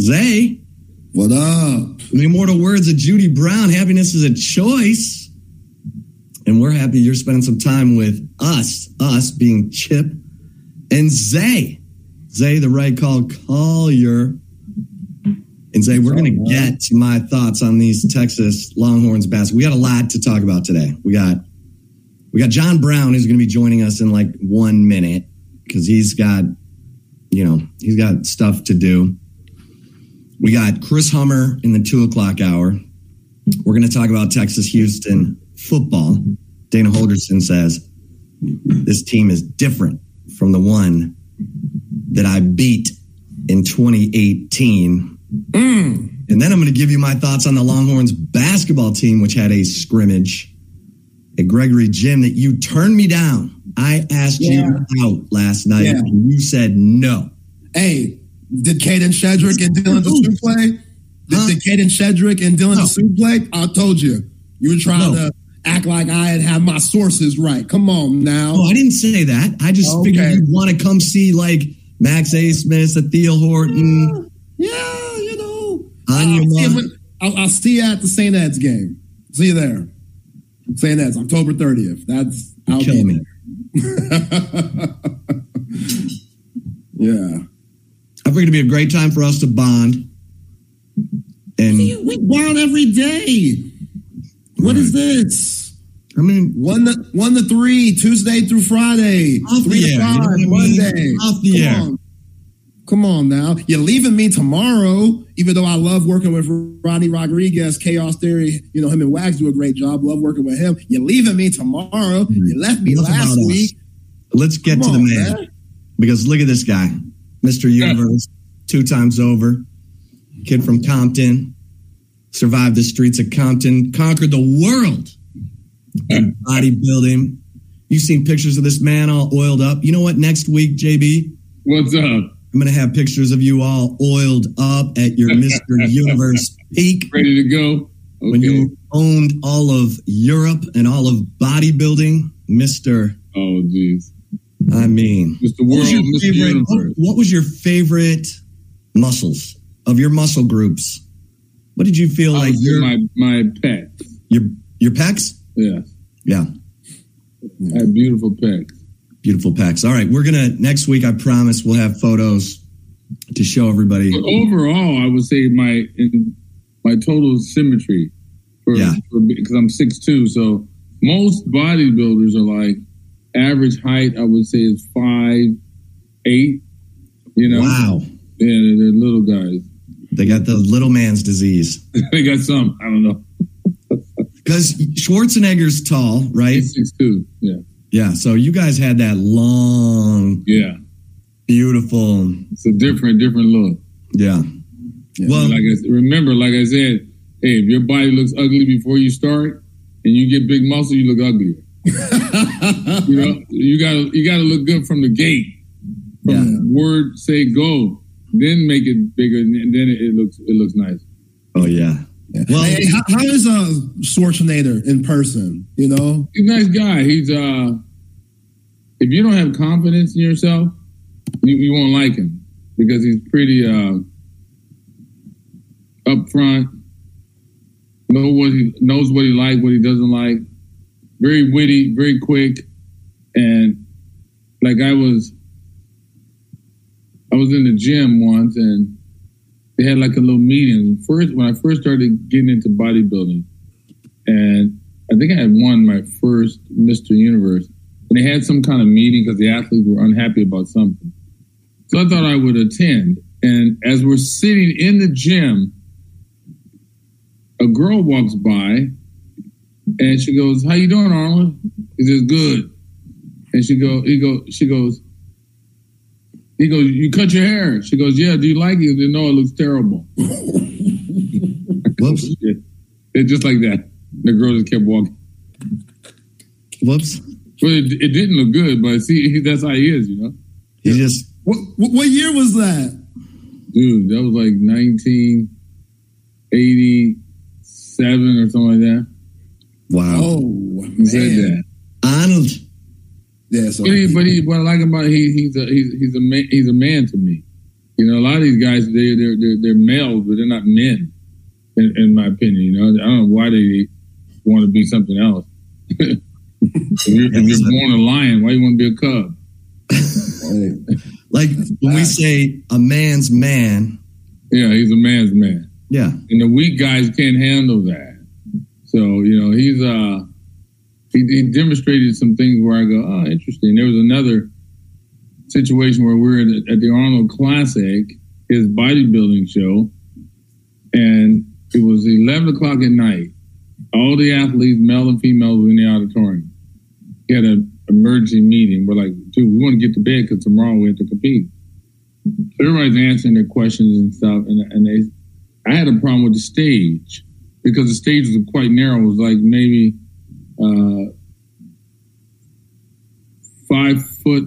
Zay. What up? The immortal words of Judy Brown happiness is a choice. And we're happy you're spending some time with us, us being Chip and Zay. Zay, the right call, Collier. And Zay, we're going to get to my thoughts on these Texas Longhorns basketball. We got a lot to talk about today. We got we got John Brown who's going to be joining us in like one minute because he's got, you know, he's got stuff to do. We got Chris Hummer in the two o'clock hour. We're going to talk about Texas Houston football. Dana Holgorsen says this team is different from the one that I beat in 2018. Mm. And then I'm going to give you my thoughts on the Longhorns basketball team, which had a scrimmage at Gregory Gym that you turned me down. I asked Yeah. you out last night Yeah. and you said no. Hey, did Kadin Shedrick and Dylan Disu play? Did, Huh? did Kadin Shedrick and Dylan No. Disu play? I told you. You were trying No. to act like I had had my sources right. Come on now. Oh, I didn't say that. I just Okay. figured you'd want to come see like Max A. Smith, Ithiel Horton, yeah, you know. I'll see, you when- I'll, I'll see you at the St. Ed's game. See you there. St. Ed's, October 30th. That's I'll be me. there. yeah. I figured it'd be a great time for us to bond. And We bond every day. What is this? I mean, One to one to three, Tuesday through Friday, Off three air, to you know five, I mean? Monday. Off the Come air. On. Come on now. You're leaving me tomorrow, even though I love working with Rodney Rodriguez, Chaos Theory. You know, him and Wags do a great job. Love working with him. You're leaving me tomorrow. You left me Enough last about us. week. let's get Come to the man. man. Because look at this guy, Mr. Universe, two times over, kid from Compton, survived the streets of Compton, conquered the world in bodybuilding. You've seen pictures of this man all oiled up. You know what? Next week, JB, What's up? I'm going to have pictures of you all oiled up at your Mr. Universe peak Ready to go? Okay. when you owned all of Europe and all of bodybuilding. Mr. oh, jeez. I mean, Mr. what was, World, your Mr. favorite, Universe. what was your favorite muscles of your muscle groups? What did you feel I like your, my, my pet. your your pecs? Yeah. Yeah, I had beautiful pecs. beautiful pecs. All right, we're gonna next week. I promise we'll have photos to show everybody. But overall, I would say my in, my total symmetry. For, Yeah. because I'm 6'2", so most bodybuilders are like average height. I would say is five eight. You know, Wow, yeah, they're, they're little guys. they got the little man's disease they got some. I don't know. because Schwarzenegger's tall, right? He's six two. Yeah, Yeah. So you guys had that long, yeah. beautiful. It's a different, different look. Yeah. Well, like I, remember, like I said, hey, if your body looks ugly before you start, and you get big muscle, you look uglier. You know, you gotta you gotta look good from the gate. From Yeah. word say go, then make it bigger, and then it, it looks it looks nice. oh yeah. Well, Hey, how, how is uh, Schwarzenegger in person? You know, He's a nice guy. He's uh, if you don't have confidence in yourself, you, you won't like him because he's pretty uh, upfront. Know what he knows what he like, what he doesn't like. Very witty, very quick, and like I was, I was in the gym once and they had like a little meeting. First, when I first started getting into bodybuilding, and I think I had won my first Mr. Universe, and they had some kind of meeting because the athletes were unhappy about something. So I thought I would attend. And as we're sitting in the gym, a girl walks by, and she goes, "How you doing, Arnold?" He says, "Good." And she go, he go, she goes, he goes, "You cut your hair?" She goes, "Yeah." Do you like it? He said, No, it looks terrible. whoops, Yeah. It, just like that. The girl just kept walking. whoops. But it, it didn't look good. But see, he, that's how he is, you know. He just what what, what year was that? Dude, that was like 1987 or something like that. Wow. Oh man. Arnold. yeah. So But he, but he, what I like about it, he, he's a he's, he's a man he's a man to me. You know, a lot of these guys they they're they're, they're males, but they're not men. In, in my opinion, you know, I don't know why they want to be something else. if, you're, if you're born a lion, why you want to be a cub? Like when we say a man's man, Yeah, he's a man's man. yeah, and the weak guys can't handle that. So you know he's uh he, he demonstrated some things where I go oh interesting. There was another situation where we were at, the- at the Arnold Classic, his bodybuilding show, and it was eleven o'clock at night. All the athletes, male and female, were in the auditorium. He had an emergency meeting. We're like, dude, we want to get to bed because tomorrow we have to compete. Everybody's answering their questions and stuff, and, and they I had a problem with the stage because the stage was quite narrow. It was like maybe uh, five foot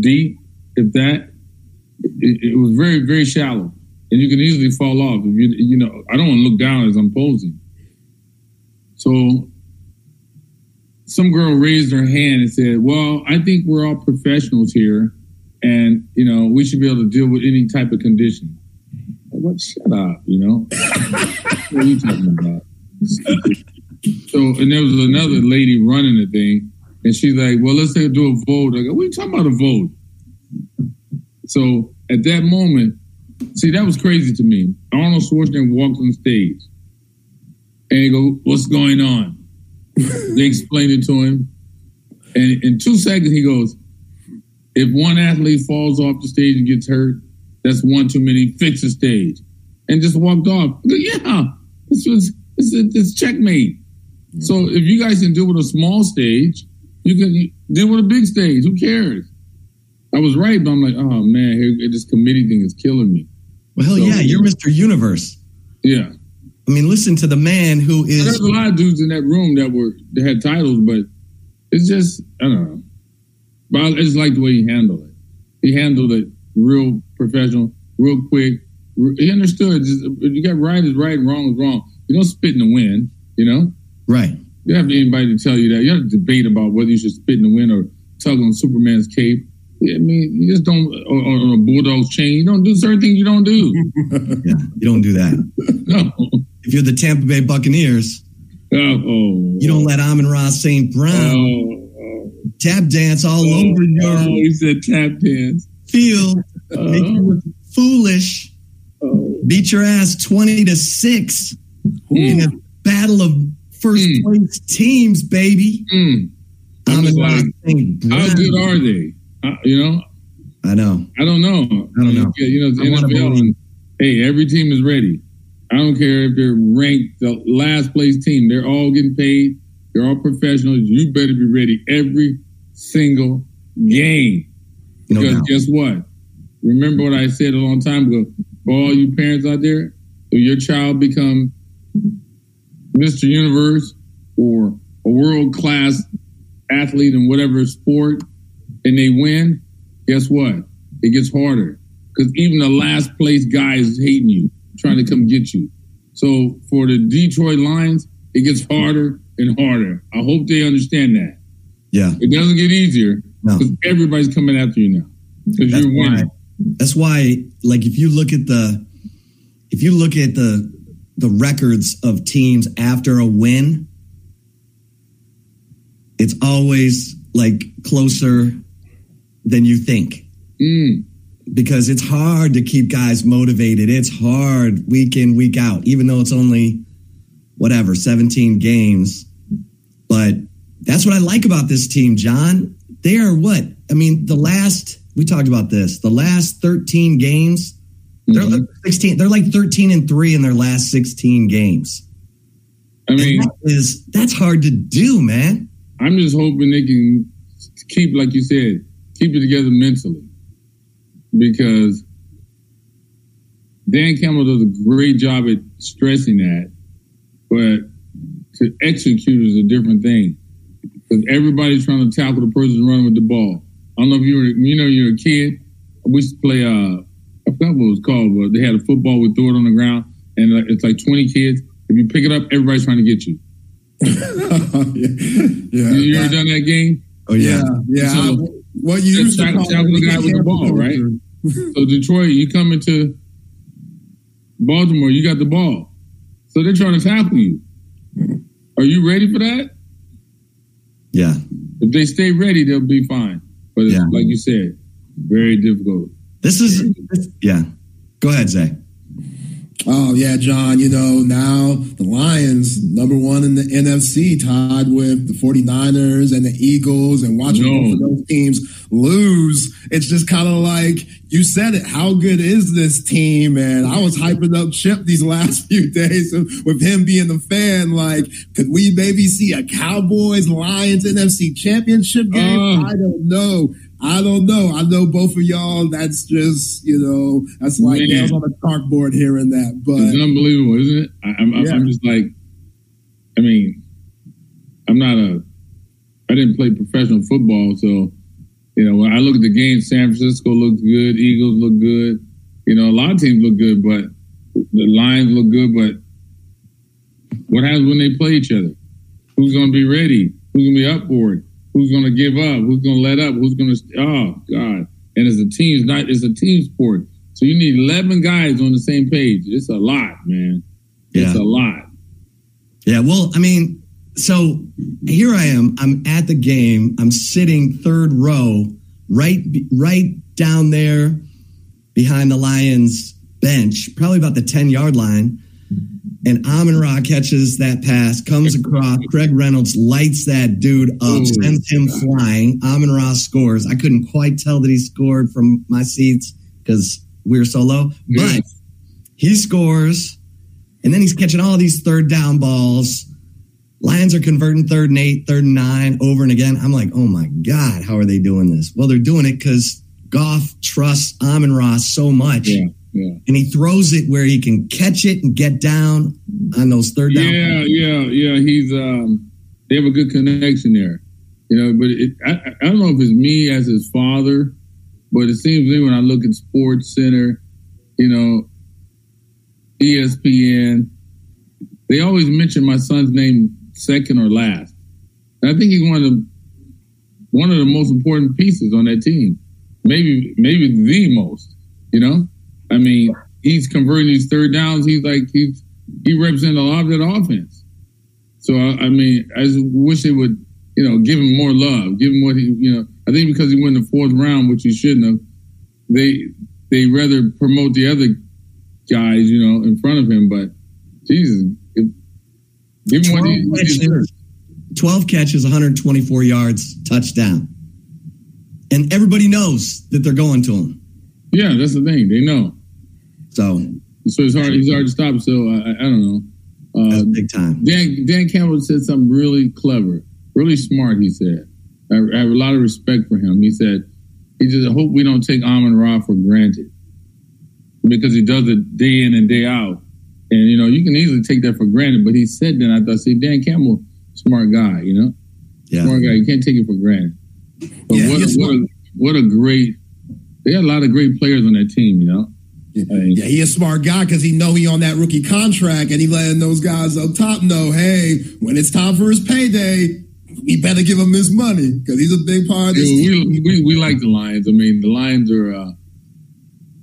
deep, if that. It, it was very, very shallow, and you can easily fall off. If you, you know, I don't want to look down as I'm posing. So, some girl raised her hand and said, "Well, I think we're all professionals here, and you know, we should be able to deal with any type of condition." What? Shut up, you know. what are you talking about? So, and there was another lady running the thing, and she's like, "Well, let's do a vote." I go, "What are you talking about a vote?" So at that moment, see, that was crazy to me. Arnold Schwarzenegger walks on stage, and he go, "What's going on?" they explained it to him, and in two seconds, he goes, "If one athlete falls off the stage and gets hurt, that's one too many. Fix the stage," and just walked off. Go, yeah, this was this is this checkmate. So mm-hmm. if you guys can deal with a small stage, you can deal with a big stage. Who cares? I was right, but I'm like, oh man, here, this committee thing is killing me. well, hell So- yeah, you're Mr. Universe. Yeah, I mean, listen to the man who is. there's a lot of dudes in that room that were that had titles, but it's just I don't know. But I just like the way he handled it. He handled it real professional, real quick. He understood. Just, you got right is right, wrong is wrong. You don't spit in the wind. You know. right. You don't have anybody to tell you that. You don't have to debate about whether you should spit in the wind or tug on Superman's cape. I mean, you just don't, or, or on a bulldog's chain. You don't do certain things you don't do. Yeah, you don't do that. no. If you're the Tampa Bay Buccaneers, Oh, oh, you don't let Amon Ra St. Oh, Brown oh, tap dance all oh, over oh, your he said tap dance. field, make you Oh, look foolish, oh. beat your ass 20 to 6 in a battle of first Mm. place teams, baby. Mm. I'm Amon just Ross like, How good are they? Uh, you know, I know. I don't know. I don't know. You know, I NFL. And, hey, every team is ready. I don't care if they're ranked the last place team. They're all getting paid. They're all professionals. You better be ready every single game. No Because doubt. guess what? Remember what I said a long time ago. For all you parents out there, if your child become Mr. Universe or a world class athlete in whatever sport and they win, guess what? It gets harder. Because even the last place guy is hating you, trying to come get you. So for the Detroit Lions, it gets harder and harder. I hope they understand that. Yeah. It doesn't get easier No. because everybody's coming after you now. Because you're why, winning. That's why, like, if you look at the, if you look at the, the records of teams after a win, it's always like closer than you think Mm. because it's hard to keep guys motivated. It's hard week in, week out, even though it's only whatever, 17 games. But that's what I like about this team, John. They are what? I mean, the last, we talked about this, the last 13 games, they're Mhm. like 16, they're like 13 and 3 in their last 16 games. I mean, And that is that's hard to do, man. I'm just hoping they can keep, like you said, keep it together mentally. Because Dan Campbell does a great job at stressing that, but to execute is a different thing. Because everybody's trying to tackle the person running with the ball. I don't know if you were, you know, you're a kid. We used to play, uh, I forgot what it was called, but they had a football, we throw it on the ground, and it's like 20 kids. If you pick it up, everybody's trying to get you. yeah, You, you ever done that game? Oh yeah, yeah. So- I- what you used to Tackle- call tackle the guy with the ball, right? so Detroit, you come into Baltimore, you got the ball. So they're trying to tackle you. Are you ready for that? Yeah. If they stay ready, they'll be fine. But Yeah. like you said, very difficult. This is, yeah. Go ahead, Zay. Oh yeah, John, you know, now the Lions, number one in the NFC, tied with the 49ers and the Eagles, and watching No. both of those teams lose, it's just kind of like you said it. How good is this team? And I was hyping up Chip these last few days with him being the fan. Like, could we maybe see a Cowboys Lions NFC championship game? Oh. I don't know. I don't know. I know both of y'all. That's just you know that's like Man. nails on a chalkboard here and that. It's unbelievable, isn't it? I, I'm, Yeah. I'm just like, I mean, I'm not a, I didn't play professional football, so you know when I look at the game, San Francisco looks good, Eagles look good, you know a lot of teams look good, but the Lions look good, but what happens when they play each other? Who's going to be ready? Who's going to be up for it? Who's going to give up? Who's going to let up? Who's going to? Oh God! And it's a team. It's not. It's a team sport. So you need eleven guys on the same page. It's a lot, man. It's Yeah. a lot. Yeah, well, I mean, so here I am. I'm at the game. I'm sitting third row, right, right down there behind the Lions bench, probably about the ten yard line. And Amon Ra catches that pass, comes across. Craig Reynolds lights that dude up, Ooh. sends him flying. Amon Ra scores. I couldn't quite tell that he scored from my seats because we were so low, but he scores. And then he's catching all these third down balls. Lions are converting third and eight, third and nine over and again. I'm like, oh my God, how are they doing this? Well, they're doing it because Goff trusts Amon Ra so much. Yeah, yeah, And he throws it where he can catch it and get down on those third down. yeah, yeah, yeah. He's um, they have a good connection there, you know. But it, I, I don't know if it's me as his father, but it seems to me when I look at Sports Center, you know, ESPN, they always mention my son's name second or last. And I think he's one of the one of the most important pieces on that team. Maybe maybe the most. You know, I mean, he's converting these third downs. He's like he's he represents a lot of that offense. So I, I mean, I just wish they would, you know, give him more love, give him what he, you know. I think because he went in the fourth round, which he shouldn't have, they they rather promote the other guys, you know, in front of him. But Jesus, if, give him 12 what he, catches, 12 catches, 124 yards, touchdown. And everybody knows that they're going to him. Yeah, that's the thing. They know. So So it's hard. He's hard to stop. So I, I don't know. Uh, big time. Dan Dan Campbell said something really clever, really smart. He said, I, I have a lot of respect for him. He said, he just hope we don't take Amon Ra for granted because he does it day in and day out. And you know, you can easily take that for granted. But he said that I thought, see, Dan Campbell, smart guy. You know, Yeah. smart guy. You can't take it for granted. But Yeah, what, a, what, a, what a great. They had a lot of great players on that team. You know. Yeah, he a smart guy because he know he on that rookie contract, and he letting those guys up top know, hey, when it's time for his payday, we better give him his money because he's a big part of this Yeah, we, we, we like the Lions. I mean, the Lions are, uh,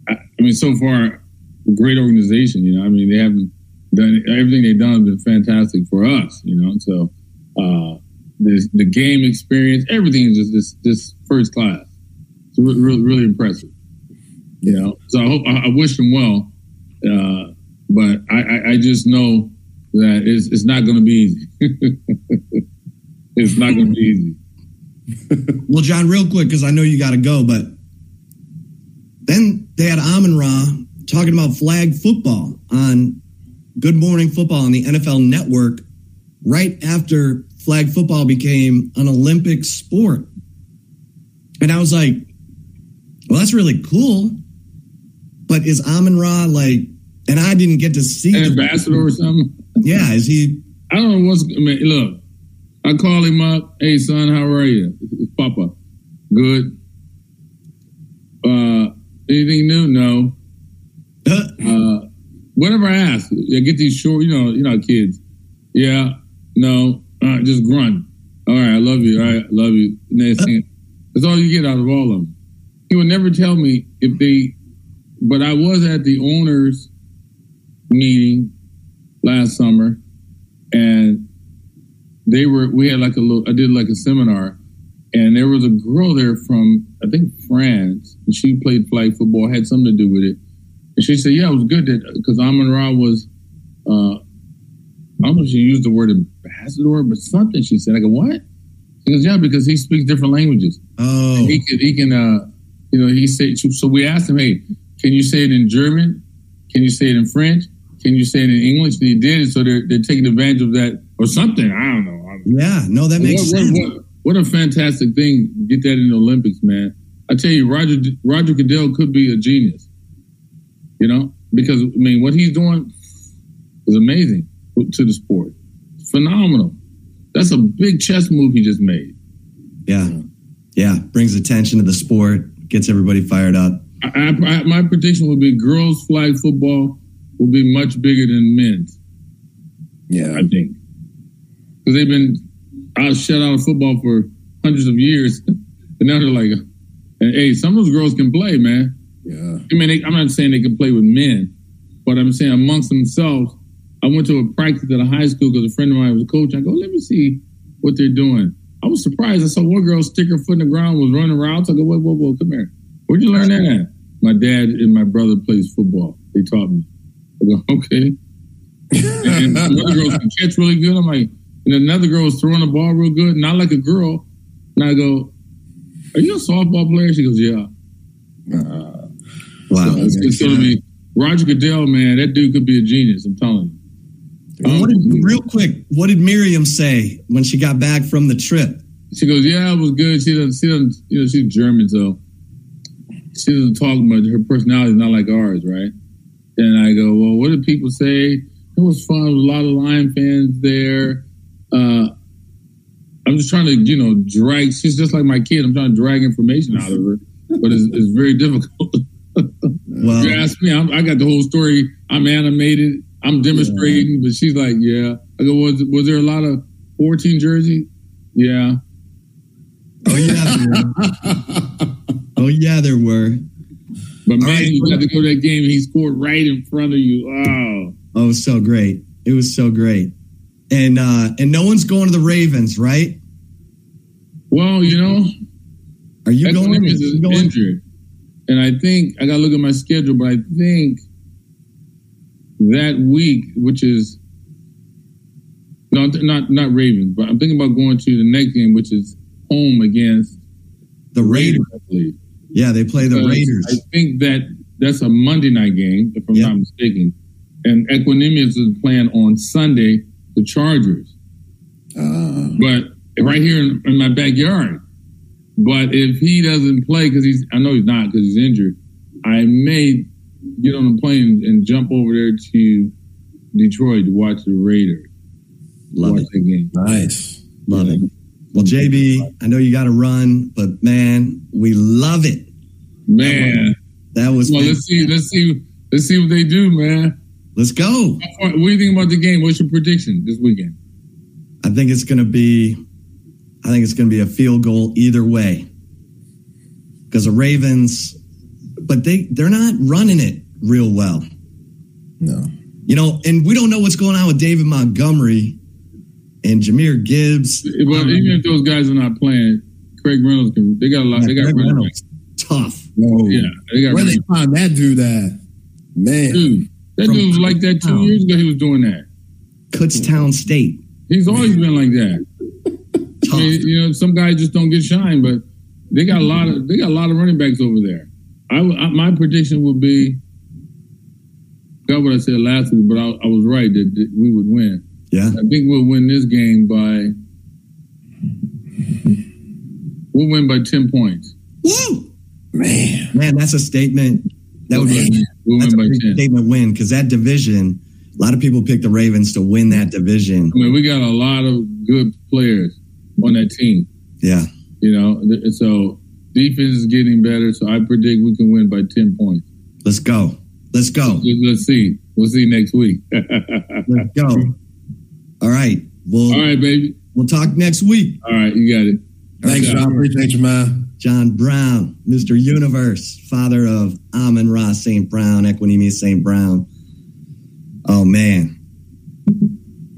I, I mean, so far, a great organization. You know, I mean, they haven't done everything they've done has been fantastic for us. You know, so uh, the the game experience, everything is just just, just first class. It's re- really really impressive. You know, so I hope I, I wish them well, uh, but I, I, I just know that it's it's not going to be easy. it's not going to be easy. Well, John, real quick, because I know you got to go, but then they had Amon Ra talking about flag football on Good Morning Football on the NFL Network right after flag football became an Olympic sport. And I was like, well, that's really cool. But is Amon Ra like, and I didn't get to see An ambassador or something. Yeah, is he I don't know what's. I mean, look, I call him up. Hey, son, how are you? It's Papa. Good. Uh, anything new? No. Uh, whatever I ask, I get these short. You know, you know, kids. Yeah. No. Uh, just grunt. All right, I love you. All right, I love you. Next thing, that's all you get out of all of them. he would never tell me if they. But I was at the owners meeting last summer, and they were. We had like a little. I did like a seminar, and there was a girl there from I think France, and she played flag football. Had something to do with it, and she said, "Yeah, it was good that because Amon Ra was." Uh, I don't know if she used the word ambassador, but something she said. I go, what? She goes, yeah, because he speaks different languages. Oh, He can, he can, uh, you know, he said, so we asked him, hey, can you say it in German? Can you say it in French? Can you say it in English? And he did it. So they're, they're taking advantage of that or something. I don't know. I don't know. yeah. No, that makes what, sense. What, what, what a fantastic thing. Get that in the Olympics, man. I tell you, Roger, Roger Goodell could be a genius, you know, because I mean, what he's doing is amazing to the sport. Phenomenal. That's a big chess move he just made. Yeah, yeah. Brings attention to the sport, gets everybody fired up. I, I, my prediction would be girls flag football will be much bigger than men's. Yeah. I think because they've been out shut out of football for hundreds of years, and now they're like, "Hey, some of those girls can play, man." Yeah. I mean, they, I'm not saying they can play with men, but I'm saying amongst themselves. I went to a practice at a high school because a friend of mine was a coach. I go, let me see what they're doing. I was surprised. I saw one girl stick her foot in the ground, was running routes. I go, whoa, whoa, whoa, come here. Where'd you learn that at? My dad and my brother plays football. They taught me. I go, okay. and another girl can catch really good. I'm like, and another girl was throwing the ball real good, not like a girl. And I go, are you a softball player? She goes, yeah. Uh, Wow. So it's, it's going to be Roger Goodell, man. That dude could be a genius. I'm telling you. Well, what did, real quick, what did Miriam say when she got back from the trip? She goes, "Yeah, it was good." She doesn't, she doesn't, you know, she's German, so she doesn't talk much. Her personality is not like ours, right? And I go, "Well, what did people say?" It was fun. There was a lot of Lion fans there. Uh, I'm just trying to, you know, drag. She's just like my kid. I'm trying to drag information out of her, but it's, it's very difficult. Well, you ask me, I'm, I got the whole story. I'm animated. I'm demonstrating, but she's like, "Yeah." I go, "Was was there a lot of 14 jersey?" Yeah. oh yeah. oh yeah, there were. But man, right. you got to go to that game. and He scored right in front of you. Oh, Oh, so great. It was so great. And uh and no one's going to the Ravens, right? well, you know, Are you going? Are you going? injured, and I think I got to look at my schedule. But I think that week, which is no, not not Ravens, but I'm thinking about going to the next game, which is home against The Raiders. I believe. Yeah, they play the Raiders. I think that that's a Monday night game, if I'm Yeah. not mistaken. And Equanimeous is playing on Sunday, the Chargers. uh, but right here in, in my backyard. But if he doesn't play, because he's, I know he's not because he's injured, I may get on a plane and jump over there to Detroit to watch the Raiders. Love watch it. the game. nice. Love it. Well, JB, I know you got to run, but man, we love it. Man, That was. well, let's see, let's see, let's see what they do, man. Let's go. What do you think about the game? What's your prediction this weekend? I think it's going to be. I think it's going to be a field goal either way. Because the Ravens, but they they're not running it real well. No. You know, and we don't know what's going on with David Montgomery and Jahmyr Gibbs. Well, Um, even if those guys are not playing, Craig Reynolds can. They got a lot. yeah, they got Greg running Reynolds, tough. Whoa. Yeah, they got Where they find that dude at? Man. Dude, that dude was like that two Kutztown. years ago. He was doing that. Kutztown State, He's always been like that. I mean, you know, some guys just don't get shine, but they got a lot of they got a lot of running backs over there. I my prediction would be, got what I said last week, but I, I was right that, that we would win. Yeah, I think we'll win this game by we'll win by ten points. woo, Man. man, that's a statement. That would be We'll that's win a by big ten. statement win because that division. A lot of people pick the Ravens to win that division. I mean, we got a lot of good players on that team. Yeah, You know, so defense is getting better. So I predict we can win by ten points. let's go. Let's go. Let's see. We'll see next week. Let's go. All right. We'll All right, baby. we'll talk next week. All right, you got it. Thanks, Okay. John. Appreciate you, man. John Brown, Mr. Universe, father of Amon Ra St. Brown, Equanimeous St. Brown. Oh man.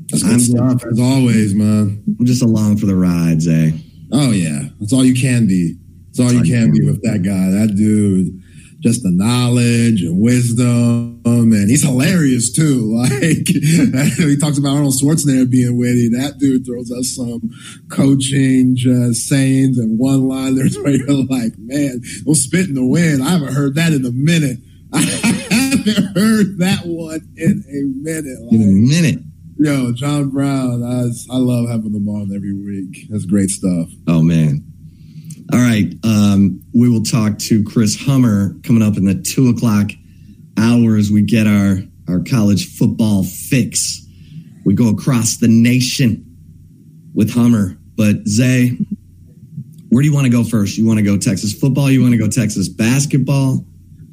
That's good I'm- stuff as always, man. I'm just along for the ride, Zay. Eh? Oh yeah, that's all you can be. That's all you can be with that guy. That dude, just the knowledge and wisdom, and he's hilarious too. Like he talks about Arnold Schwarzenegger being witty. That dude throws us some coaching just sayings and one-liners where you're like, man, don't spit in the wind. I haven't heard that in a minute. I haven't heard that one in a minute. In a minute. yo, John Brown, I, I love having them on every week. That's great stuff. Oh man. All right. Um, we will talk to Chris Hummer coming up in the two o'clock hours. We get our our college football fix. We go across the nation with Hummer. But Zay, where do you want to go first? You want to go Texas football? You want to go Texas basketball?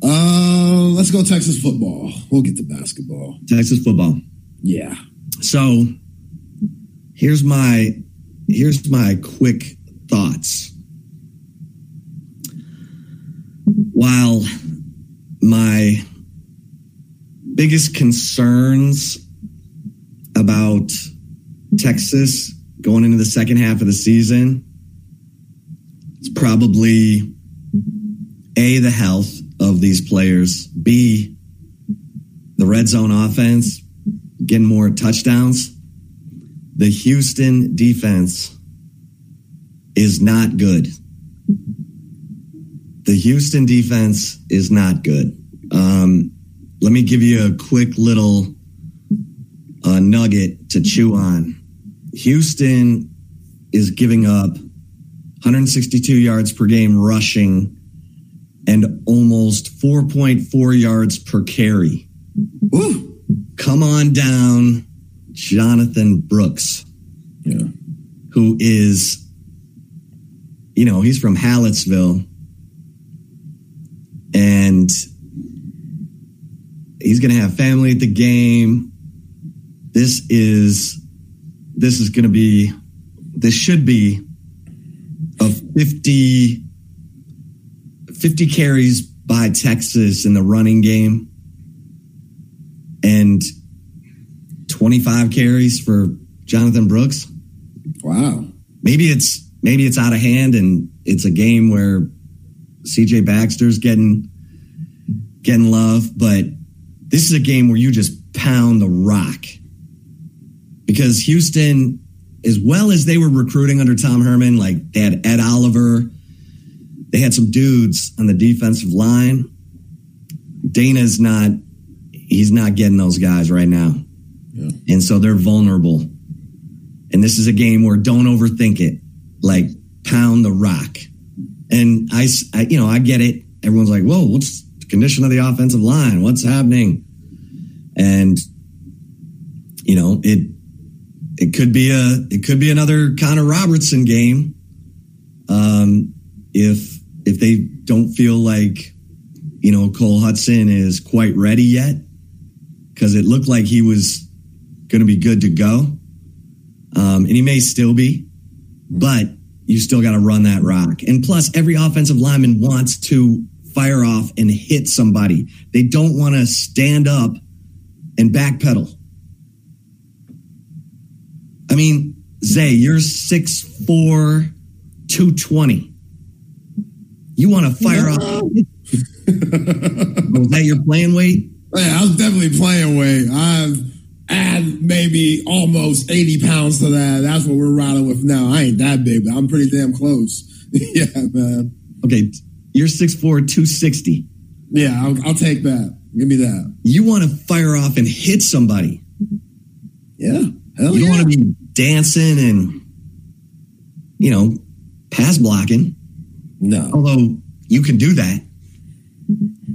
Uh, let's go Texas football. We'll get to basketball. Texas football. Yeah. So here's my here's my quick thoughts. While my biggest concerns about Texas going into the second half of the season is probably A, the health of these players, B, the red zone offense, getting more touchdowns. The Houston defense is not good. The Houston defense is not good. Um, let me give you a quick little uh, nugget to chew on. Houston is giving up 162 yards per game rushing and almost 4.4 yards per carry Woo. come on down Jonathan Brooks, Yeah. who is, you know, he's from Hallettsville. And he's going to have family at the game. This is, this is going to be, this should be a 50, 50 carries by Texas in the running game and 25 carries for Jonathan Brooks. Wow. Maybe it's maybe it's out of hand and it's a game where CJ Baxter's getting getting love, but this is a game where you just pound the rock. Because Houston, as well as they were recruiting under Tom Herman, like they had Ed Oliver, they had some dudes on the defensive line. Dana's not he's not getting those guys right now. Yeah. And so they're vulnerable. And this is a game where don't overthink it. Like pound the rock. And I, I- you know, I get it. Everyone's like, whoa, what's the condition of the offensive line? What's happening? And, you know, it, it could be a, it could be another Connor Robertson game. Um, if, if they don't feel like, you know, Cole Hudson is quite ready yet, because it looked like he was going to be good to go. Um, and he may still be, but you still got to run that rock. And plus, every offensive lineman wants to fire off and hit somebody. They don't want to stand up and backpedal. I mean, Zay, you're 6'4, 220. You want to fire off. Was oh, that your playing weight? Yeah, I was definitely playing weight. I've add maybe almost 80 pounds to that. That's what we're riding with now. I ain't that big, but I'm pretty damn close. yeah, man. Okay, you're 6'4, 260. Yeah, I'll, I'll take that. Give me that. You want to fire off and hit somebody. Yeah. Hell You yeah. don't want to be dancing and, you know, pass blocking. no. Although you can do that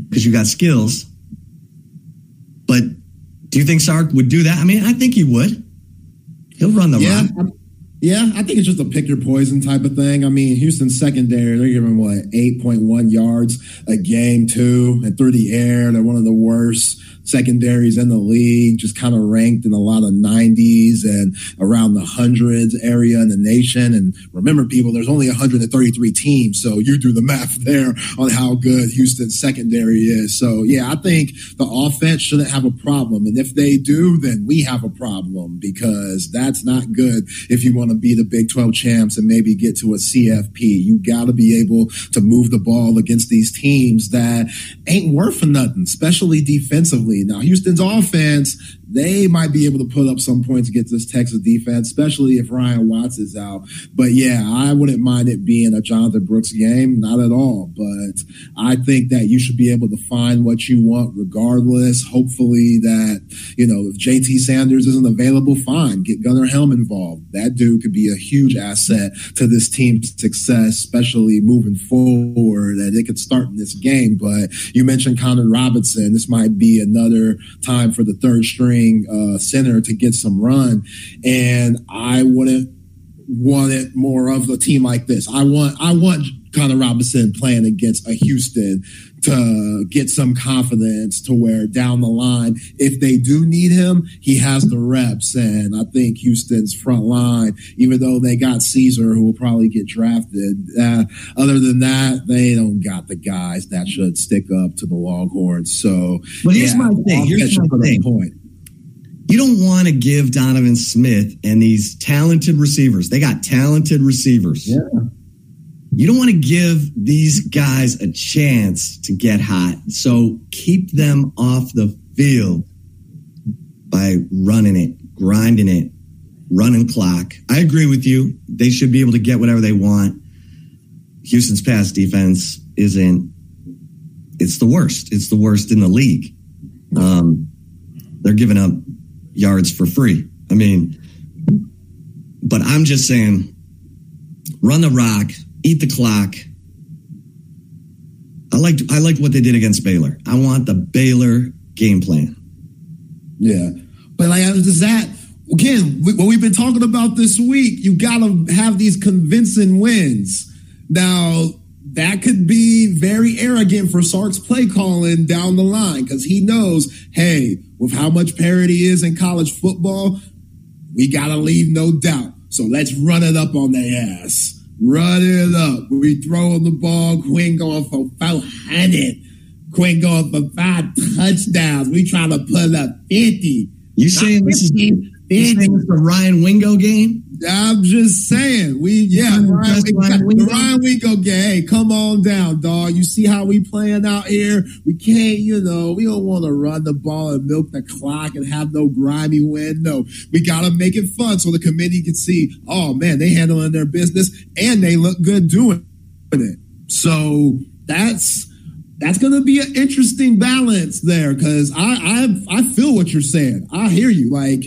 because you got skills. Do you think Sark would do that? I mean, I think he would. He'll run the Yeah, rock. Yeah, I think it's just a pick your poison type of thing. I mean, Houston's secondary, they're giving what, 8.1 yards a game, too, and through the air. They're one of the worst secondaries in the league, just kind of ranked in a lot of 90s and around the hundreds area in the nation. And remember, people, there's only 133 teams. So you do the math there on how good Houston's secondary is. So, yeah, I think the offense shouldn't have a problem. And if they do, then we have a problem because that's not good if you want to be the Big 12 champs and maybe get to a CFP. You got to be able to move the ball against these teams that ain't worth nothing, especially defensively. Now, Houston's offense they might be able to put up some points against this Texas defense, especially if Ryan Watts is out. But yeah, I wouldn't mind it being a Jonathan Brooks game, not at all. But I think that you should be able to find what you want regardless. Hopefully that, you know, if JT Sanders isn't available, fine, get Gunnar Helm involved. That dude could be a huge asset to this team's success, especially moving forward, that it could start in this game. But you mentioned Connor Robinson. This might be another time for the third string uh, center to get some run. And I wouldn't want it more of a team like this. I want I want Connor Robinson playing against a Houston to get some confidence to where down the line, if they do need him, he has the reps. And I think Houston's front line, even though they got Ceaser, who will probably get drafted, uh, other than that, they don't got the guys that should stick up to the Longhorns. So, well, here's yeah, my thing. Here's my thing. Point you don't want to give Donovan Smith and these talented receivers. They got talented receivers. Yeah. You don't want to give these guys a chance to get hot. So keep them off the field by running it, grinding it, running clock. I agree with you. They should be able to get whatever they want. Houston's pass defense isn't, it's the worst. It's the worst in the league. Um, they're giving up yards for free. I mean, but I'm just saying, run the rock, eat the clock. I liked I liked what they did against Baylor. I want the Baylor game plan. Yeah, but like does that again? What we've been talking about this week, you got to have these convincing wins. Now that could be very arrogant for Sark's play calling down the line because he knows, hey, with how much parity is in college football, we got to leave no doubt. So let's run it up on their ass. Run it up. We throwing the ball. Quinn going for 400. Quinn going for five touchdowns. We trying to put up 50. You saying this is, you saying this the Ryan Wingo game? I'm just saying, we yeah, Ryan, Ryan, Wingo. Ryan Wingo Hey, come on down, dog. You see how we playing out here? We can't, you know, we don't want to run the ball and milk the clock and have no grimy win. No, we got to make it fun so the committee can see. Oh man, they handling their business and they look good doing it. So that's that's going to be an interesting balance there because I, I I feel what you're saying. I hear you. Like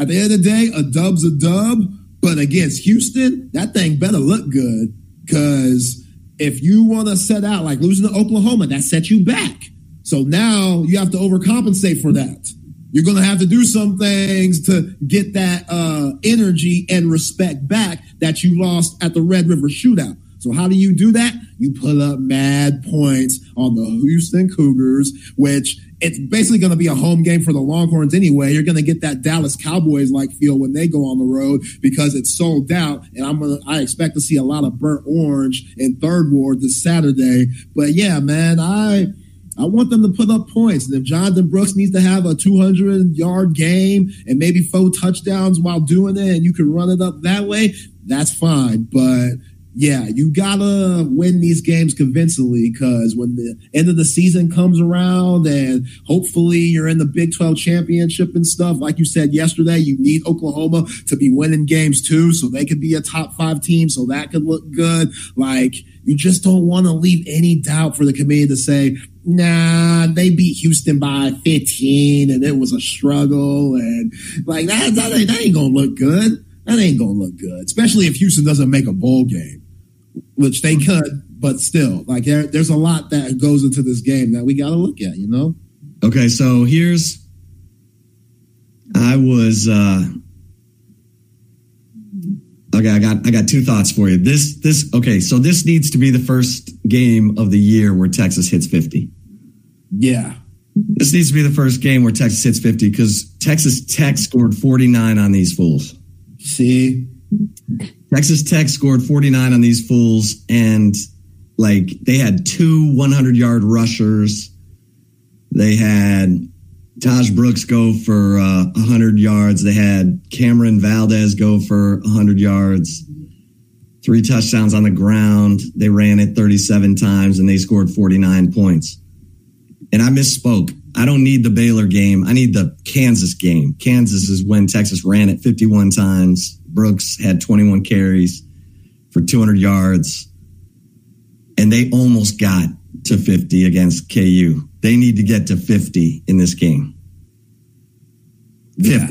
at the end of the day, a dub's a dub but against Houston, that thing better look good because if you want to set out like losing to Oklahoma, that sets you back. So now you have to overcompensate for that. You're going to have to do some things to get that uh, energy and respect back that you lost at the Red River Shootout. So how do you do that? You put up mad points on the Houston Cougars, which it's basically going to be a home game for the Longhorns anyway. You're going to get that Dallas Cowboys like feel when they go on the road because it's sold out. And I'm gonna, I expect to see a lot of burnt orange in third ward this Saturday. But yeah, man, I, I want them to put up points. And if Jonathan Brooks needs to have a 200 yard game and maybe four touchdowns while doing it and you can run it up that way, that's fine. But yeah, you gotta win these games convincingly because when the end of the season comes around and hopefully you're in the Big 12 championship and stuff, like you said yesterday, you need Oklahoma to be winning games too, so they could be a top five team, so that could look good. Like, you just don't want to leave any doubt for the committee to say, nah, they beat Houston by 15 and it was a struggle. And like, that, that, that ain't gonna look good. That ain't gonna look good, especially if Houston doesn't make a bowl game which they could, but still, like there, there's a lot that goes into this game that we got to look at, you know? Okay, so here's I was uh Okay, I got I got two thoughts for you. This this okay, so this needs to be the first game of the year where Texas hits 50. Yeah. This needs to be the first game where Texas hits 50 because Texas Tech scored 49 on these fools. See, Texas Tech scored 49 on these fools, and like they had two 100 yard rushers. They had Taj Brooks go for uh, 100 yards. They had Cam'Ron Valdez go for 100 yards. Three touchdowns on the ground. They ran it 37 times and they scored 49 points. And I misspoke. I don't need the Baylor game. I need the Kansas game. Kansas is when Texas ran it 51 times. Brooks had 21 carries for 200 yards. And they almost got to 50 against KU. They need to get to 50 in this game. 50. Yeah,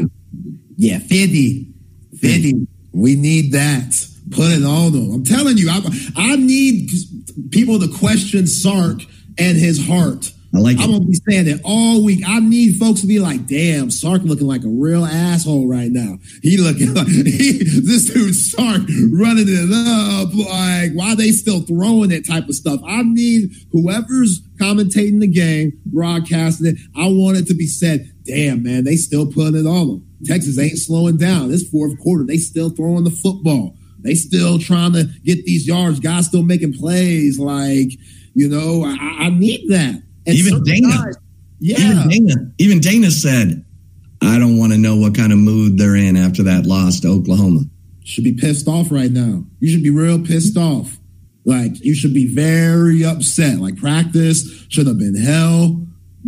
yeah 50. 50. We need that. Put it on them. I'm telling you, I, I need people to question Sark and his heart. I like I'm it. gonna be saying it all week. I need folks to be like, "Damn, Sark looking like a real asshole right now. He looking like he, this dude Sark running it up. Like, why they still throwing that type of stuff? I need whoever's commentating the game, broadcasting it. I want it to be said. Damn, man, they still putting it on them. Texas ain't slowing down. This fourth quarter, they still throwing the football. They still trying to get these yards. Guys still making plays. Like, you know, I, I need that. And even Dana, guys, yeah, even Dana, even Dana said, "I don't want to know what kind of mood they're in after that loss to Oklahoma." Should be pissed off right now. You should be real pissed off. Like you should be very upset. Like practice should have been hell.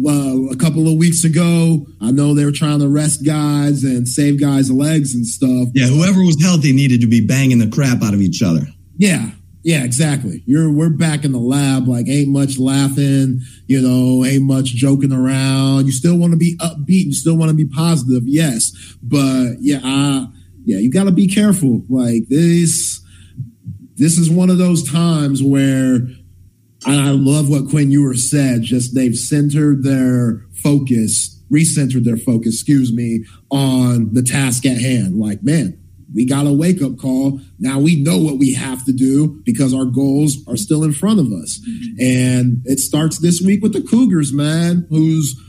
Uh, a couple of weeks ago, I know they were trying to rest guys and save guys' legs and stuff. Yeah, whoever was healthy needed to be banging the crap out of each other. Yeah, yeah, exactly. You're we're back in the lab, like ain't much laughing, you know, ain't much joking around. You still want to be upbeat, you still want to be positive, yes. But yeah, I, yeah, you gotta be careful. Like this this is one of those times where I love what Quinn Ewers said, just they've centered their focus, recentered their focus, excuse me, on the task at hand. Like, man, we got a wake up call. Now we know what we have to do because our goals are still in front of us. Mm-hmm. And it starts this week with the Cougars, man, who's,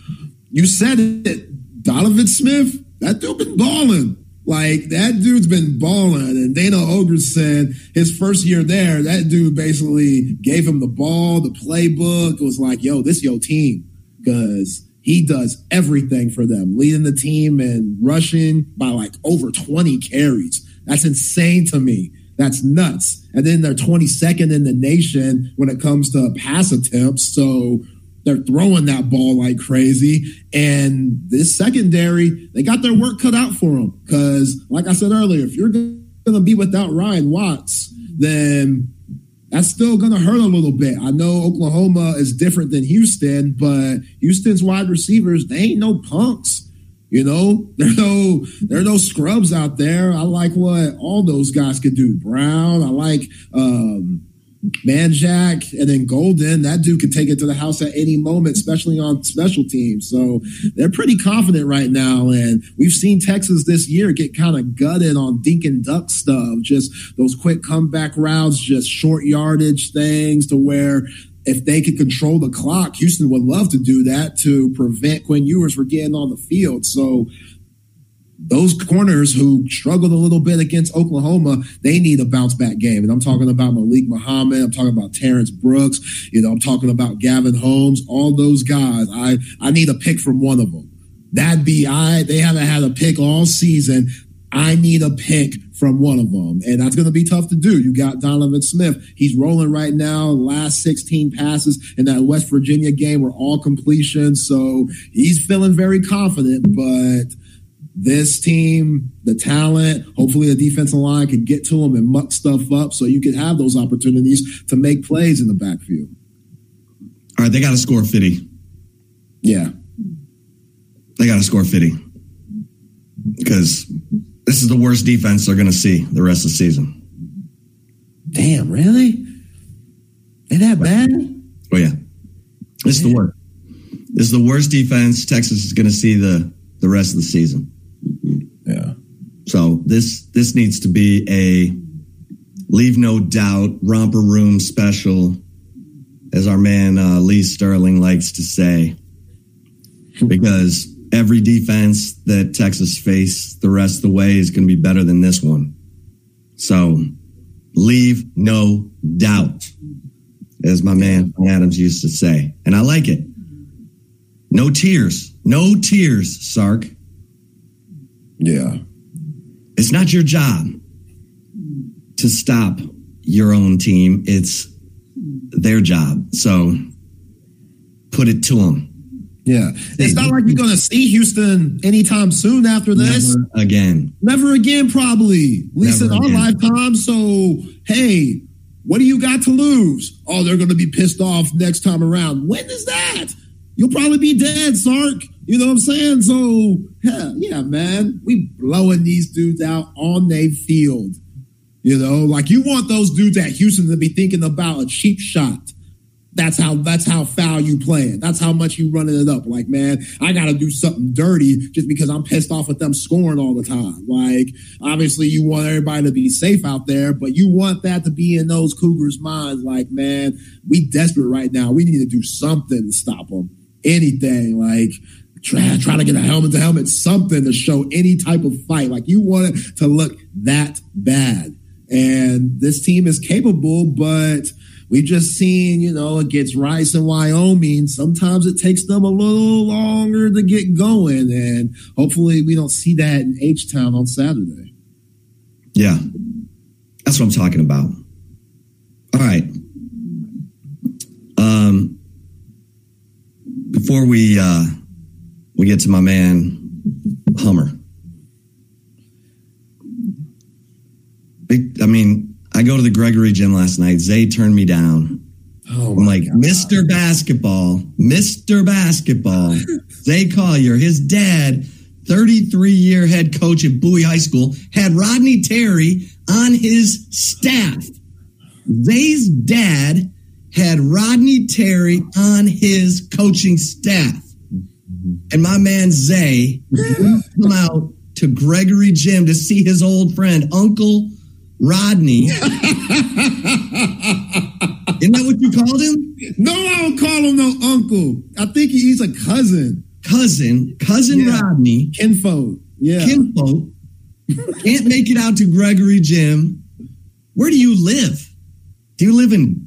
you said it, Donovan Smith, that dude been balling. Like that dude's been balling. And Dana said his first year there, that dude basically gave him the ball, the playbook. It was like, yo, this your team. Cause he does everything for them, leading the team and rushing by like over 20 carries. That's insane to me. That's nuts. And then they're 22nd in the nation when it comes to pass attempts. So they're throwing that ball like crazy. And this secondary, they got their work cut out for them. Because, like I said earlier, if you're going to be without Ryan Watts, then that's still going to hurt a little bit. I know Oklahoma is different than Houston, but Houston's wide receivers, they ain't no punks. You know, there no there are no scrubs out there. I like what all those guys could do. Brown, I like um Manjack and then Golden, that dude could take it to the house at any moment, especially on special teams. So they're pretty confident right now. And we've seen Texas this year get kind of gutted on dink and duck stuff, just those quick comeback routes, just short yardage things to where if they could control the clock, Houston would love to do that to prevent Quinn Ewers from getting on the field. So those corners who struggled a little bit against Oklahoma, they need a bounce back game. And I'm talking about Malik Muhammad. I'm talking about Terrence Brooks. You know, I'm talking about Gavin Holmes, all those guys. I, I need a pick from one of them. That'd be, I, they haven't had a pick all season. I need a pick from one of them. And that's going to be tough to do. You got Donovan Smith. He's rolling right now. Last 16 passes in that West Virginia game were all completions. So he's feeling very confident, but this team, the talent, hopefully the defensive line can get to them and muck stuff up so you can have those opportunities to make plays in the backfield. All right, they got to score 50. Yeah. They got to score 50. Because this is the worst defense they're going to see the rest of the season. Damn, really? They that bad? Oh, yeah. This is the worst. This is the worst defense Texas is going to see the, the rest of the season. So this this needs to be a leave no doubt romper room special, as our man uh, Lee Sterling likes to say, because every defense that Texas face the rest of the way is going to be better than this one. So leave no doubt, as my man Adams used to say, and I like it. No tears, no tears, Sark. Yeah. It's not your job to stop your own team. It's their job. So put it to them. Yeah. It's not like you're going to see Houston anytime soon after this. Never again. Never again, probably. At least Never in our oh, again. lifetime. So, hey, what do you got to lose? Oh, they're going to be pissed off next time around. When is that? You'll probably be dead, Sark. You know what I'm saying? So, yeah, yeah, man. We blowing these dudes out on their field. You know, like you want those dudes at Houston to be thinking about a cheap shot. That's how that's how foul you playing. That's how much you running it up. Like, man, I gotta do something dirty just because I'm pissed off at them scoring all the time. Like, obviously you want everybody to be safe out there, but you want that to be in those Cougars' minds. Like, man, we desperate right now. We need to do something to stop them. Anything like try try to get a helmet to helmet, something to show any type of fight. Like you want it to look that bad. And this team is capable, but we've just seen, you know, against Rice and Wyoming, sometimes it takes them a little longer to get going. And hopefully we don't see that in H Town on Saturday. Yeah. That's what I'm talking about. All right. Um before we uh we get to my man Hummer. Big, I mean, I go to the Gregory gym last night. Zay turned me down. Oh I'm like, Mr. Basketball, Mr. Basketball, Zay Collier, his dad, 33 year head coach at Bowie High School, had Rodney Terry on his staff. Zay's dad had Rodney Terry on his coaching staff. And my man Zay come out to Gregory Gym to see his old friend, Uncle Rodney. Isn't that what you called him? No, I don't call him no uncle. I think he's a cousin. Cousin, cousin Yeah. Rodney, Kinfolk. Yeah. kinfolk, can't make it out to Gregory Gym. Where do you live? Do you live in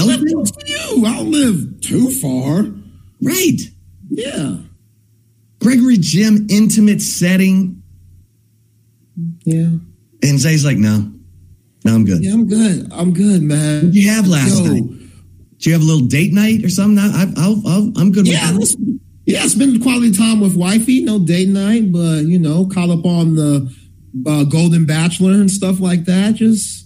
I live close to you. I don't live too far. Right. Yeah. Gregory Gym, intimate setting. Yeah. And Zay's like, no, no, I'm good. Yeah, I'm good. I'm good, man. What did you have last Yo. night? Did you have a little date night or something? I, I, I'll, I'll, I'm good Yeah, with yeah, spend quality time with wifey. No date night, but you know, call up on the uh, Golden Bachelor and stuff like that. Just,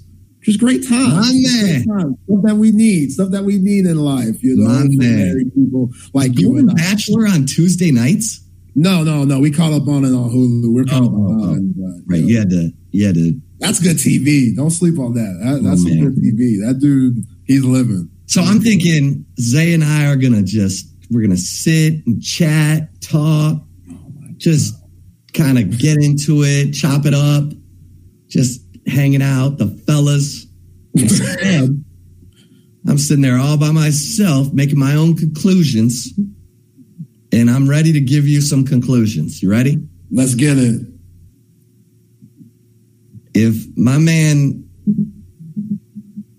just great time. Man. great time. Stuff that we need. Stuff that we need in life. You know, man. married people like. You you and I. Bachelor on Tuesday nights? No, no, no. We caught up on it on Hulu. We're caught Oh, up on oh, oh. it. Right. you know, You had to, you had to. That's good TV. Don't sleep on that. that Oh, that's some good TV. That dude, he's living. So I'm thinking Zay and I are going to just, we're to sit and chat, talk, oh just kind of get into it, chop it up, just hanging out, the fellas. I'm sitting there all by myself, making my own conclusions, and I'm ready to give you some conclusions. You ready? Let's get it. If my man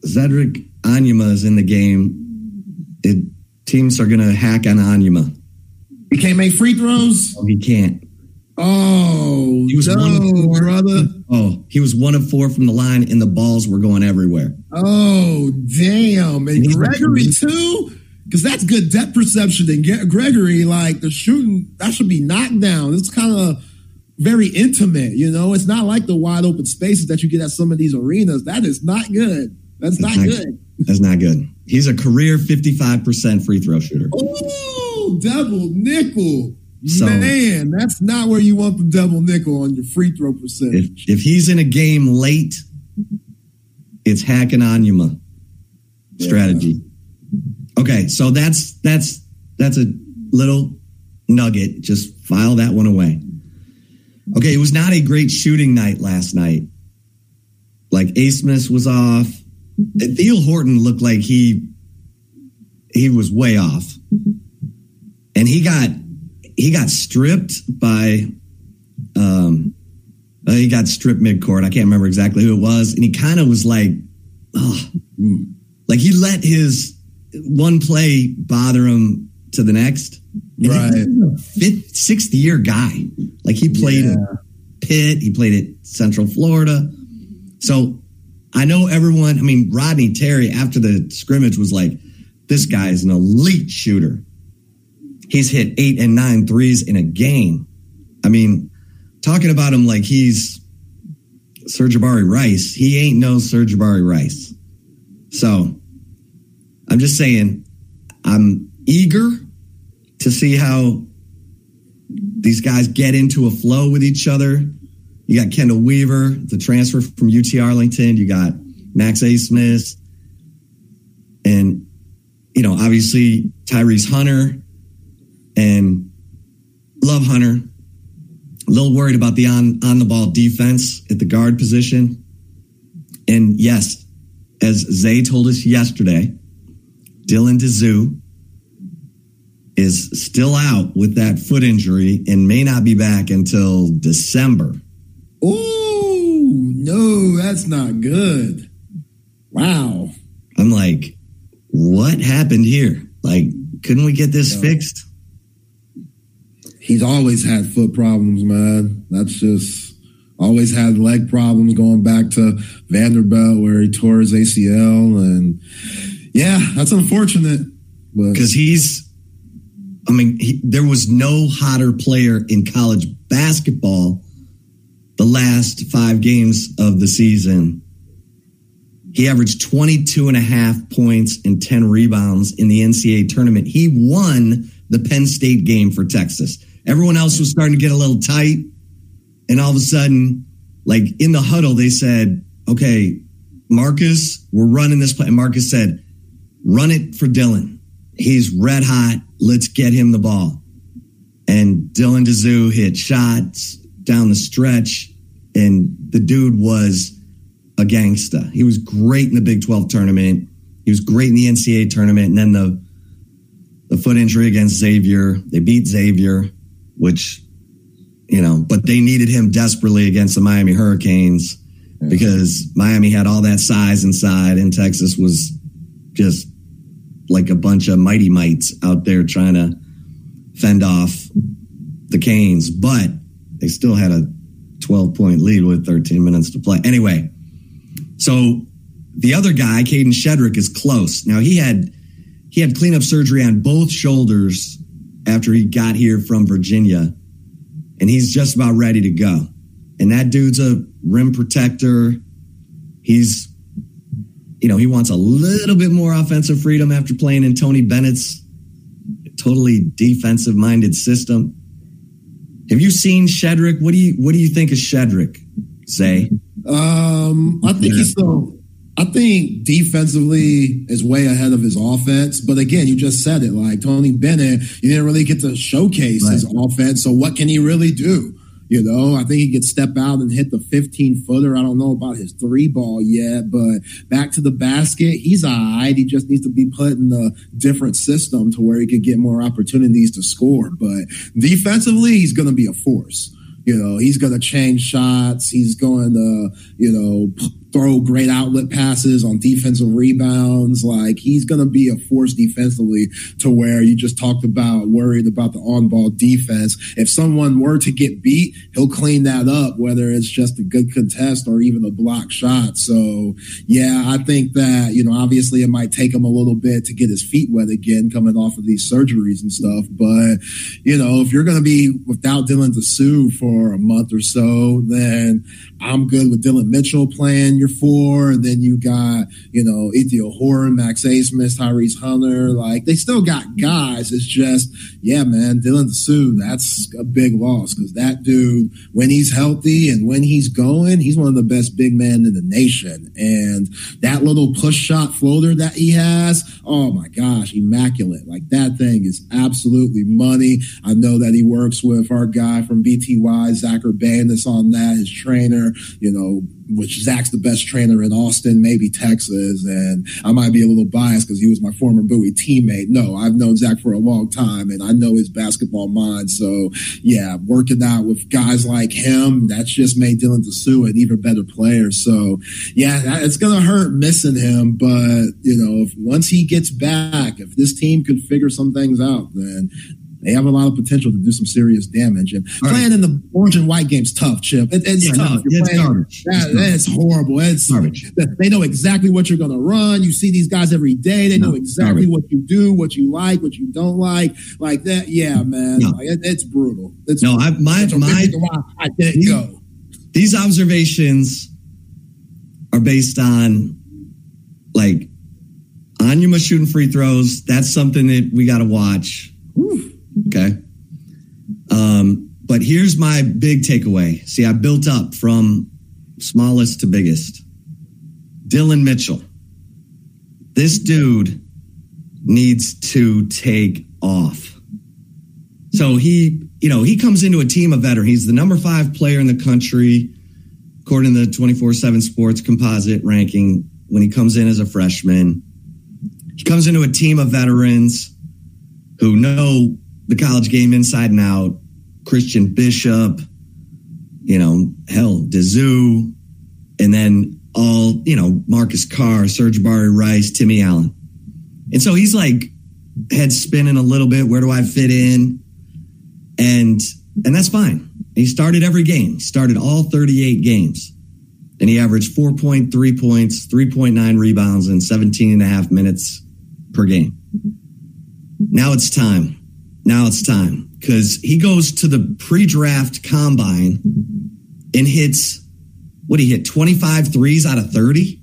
Ze'Rik Onyema is in the game, it, teams are going to hack on Onyema. You can't make free throws. Oh, he can't. Oh, He was one no, four. brother. Oh, he was one of four from the line, and the balls were going everywhere. Oh, damn. And Gregory, too? Because that's good depth perception. And Gregory, like the shooting, that should be knocked down. It's kind of very intimate, you know? It's not like the wide open spaces that you get at some of these arenas. That is not good. That's not not- good. That's not good. He's a career 55% free throw shooter. Oh, double nickel. So- Man, that's not where you want the double nickel on your free throw percentage. If, if he's in a game late, it's hacking Onyema strategy. Okay, so that's that's that's a little nugget. Just file that one away. Okay, it was not a great shooting night last night. Like Abmas was off. Ithiel Horton looked like he he was way off. And he got he got stripped by um uh, he got stripped midcourt. I can't remember exactly who it was. And he kind of was like, oh, like he let his one play bother him to the next. And Right. Fifth, sixth year guy. Like he played at Pitt, he played at Central Florida. So I know everyone, I mean, Rodney Terry after the scrimmage was like, this guy is an elite shooter. He's hit eight and nine threes in a game. I mean, talking about him like he's Sir'Jabari Rice, he ain't no Sir'Jabari Rice. So I'm just saying, I'm eager to see how these guys get into a flow with each other. You got Chendall Weaver, the transfer from UT Arlington. You got Max Abmas. And, you know, obviously Tyrese Hunter and love Hunter. A little worried about the on, on the ball defense at the guard position. And yes, as Zay told us yesterday, Dylan Disu is still out with that foot injury and may not be back until December. Oh no, that's not good. Wow. I'm like, what happened here? Like, couldn't we get this Yeah. fixed? He's always had foot problems, man. That's just always had leg problems going back to Vanderbilt where he tore his ACL and yeah, that's unfortunate. Because he's, I mean, he, there was no hotter player in college basketball the last five games of the season. He averaged 22 and a half points and 10 rebounds in the NCAA tournament. He won the Penn State game for Texas. Everyone else was starting to get a little tight. And all of a sudden, like in the huddle, they said, okay, Marcus, we're running this play. And Marcus said, run it for Dylan. He's red hot. Let's get him the ball. And Dylan Disu hit shots down the stretch. And the dude was a gangsta. He was great in the Big 12 tournament. He was great in the NCAA tournament. And then the, the foot injury against Xavier, they beat Xavier, which, you know, but they needed him desperately against the Miami Hurricanes mm-hmm. because Miami had all that size inside and Texas was just like a bunch of mighty mites out there trying to fend off the Canes, but they still had a 12 point lead with 13 minutes to play. Anyway, so the other guy, Kadin Shedrick, is close. Now he had he had cleanup surgery on both shoulders after he got here from Virginia, and he's just about ready to go. And that dude's a rim protector. He's you know, he wants a little bit more offensive freedom after playing in Tony Bennett's totally defensive minded system. Have you seen Shedrick? What do you what do you think of Shedrick, Zay? Um, I think he's still. I think defensively is way ahead of his offense. But again, you just said it. Like Tony Bennett, you didn't really get to showcase his offense. So what can he really do? You know, I think he could step out and hit the 15 footer. I don't know about his three ball yet, but back to the basket, he's all right. He just needs to be put in a different system to where he could get more opportunities to score. But defensively, he's going to be a force. You know, he's going to change shots. He's going to, you know, throw great outlet passes on defensive rebounds. Like he's going to be a force defensively to where you just talked about worried about the on ball defense. If someone were to get beat, he'll clean that up, whether it's just a good contest or even a block shot. So yeah, I think that, you know, obviously it might take him a little bit to get his feet wet again coming off of these surgeries and stuff. But, you know, if you're going to be without Dylan Disu for a month or so, then I'm good with Dillon Mitchell playing your four, and then you got, you know, Ithiel Horton, Max Abmas, Tyrese Hunter. Like they still got guys. It's just, yeah, man, Dylan Disu, that's a big loss because that dude, when he's healthy and when he's going, he's one of the best big men in the nation. And that little push shot floater that he has, oh my gosh, immaculate. Like that thing is absolutely money. I know that he works with our guy from BTY, Zach Urbanus on that, his trainer, you know, which Zach's the best trainer in Austin, maybe Texas. And I might be a little biased because he was my former Bowie teammate. No, I've known Zach for a long time and I know his basketball mind. So yeah, working out with guys like him, that's just made Dylan Disu an even better player. So yeah, it's going to hurt missing him. But you know, if once he gets back, if this team could figure some things out, then they have a lot of potential to do some serious damage. And All playing right. in the orange and white game's tough, Chip. It, it's yeah, tough. No, it's playing, garbage. That, it's horrible. It's garbage. They know exactly what you're going to run. You see these guys every day. They no, know exactly garbage. what you do, what you like, what you don't like. Like that. Yeah, man. No. Like, it, it's brutal. It's no, I, my, my, I didn't these, go. These observations are based on like Onyema shooting free throws. That's something that we got to watch. Whew. Okay. Um, but here's my big takeaway. See, I built up from smallest to biggest. Dillon Mitchell. This dude needs to take off. So he, you know, he comes into a team of veterans. He's the number five player in the country, according to the 24 7 sports composite ranking, when he comes in as a freshman. He comes into a team of veterans who know the college game inside and out. Christian Bishop, you know, hell, Disu, and then all, you know, Marcus Carr, Sir'Jabari Rice, Timmy Allen. And so he's like head spinning a little bit. Where do I fit in? And and that's fine. He started every game. Started all 38 games. And he averaged 4.3 points, 3.9 rebounds, and 17 and a half minutes per game. Now it's time now it's time because he goes to the pre-draft combine and hits what he hit 25 threes out of 30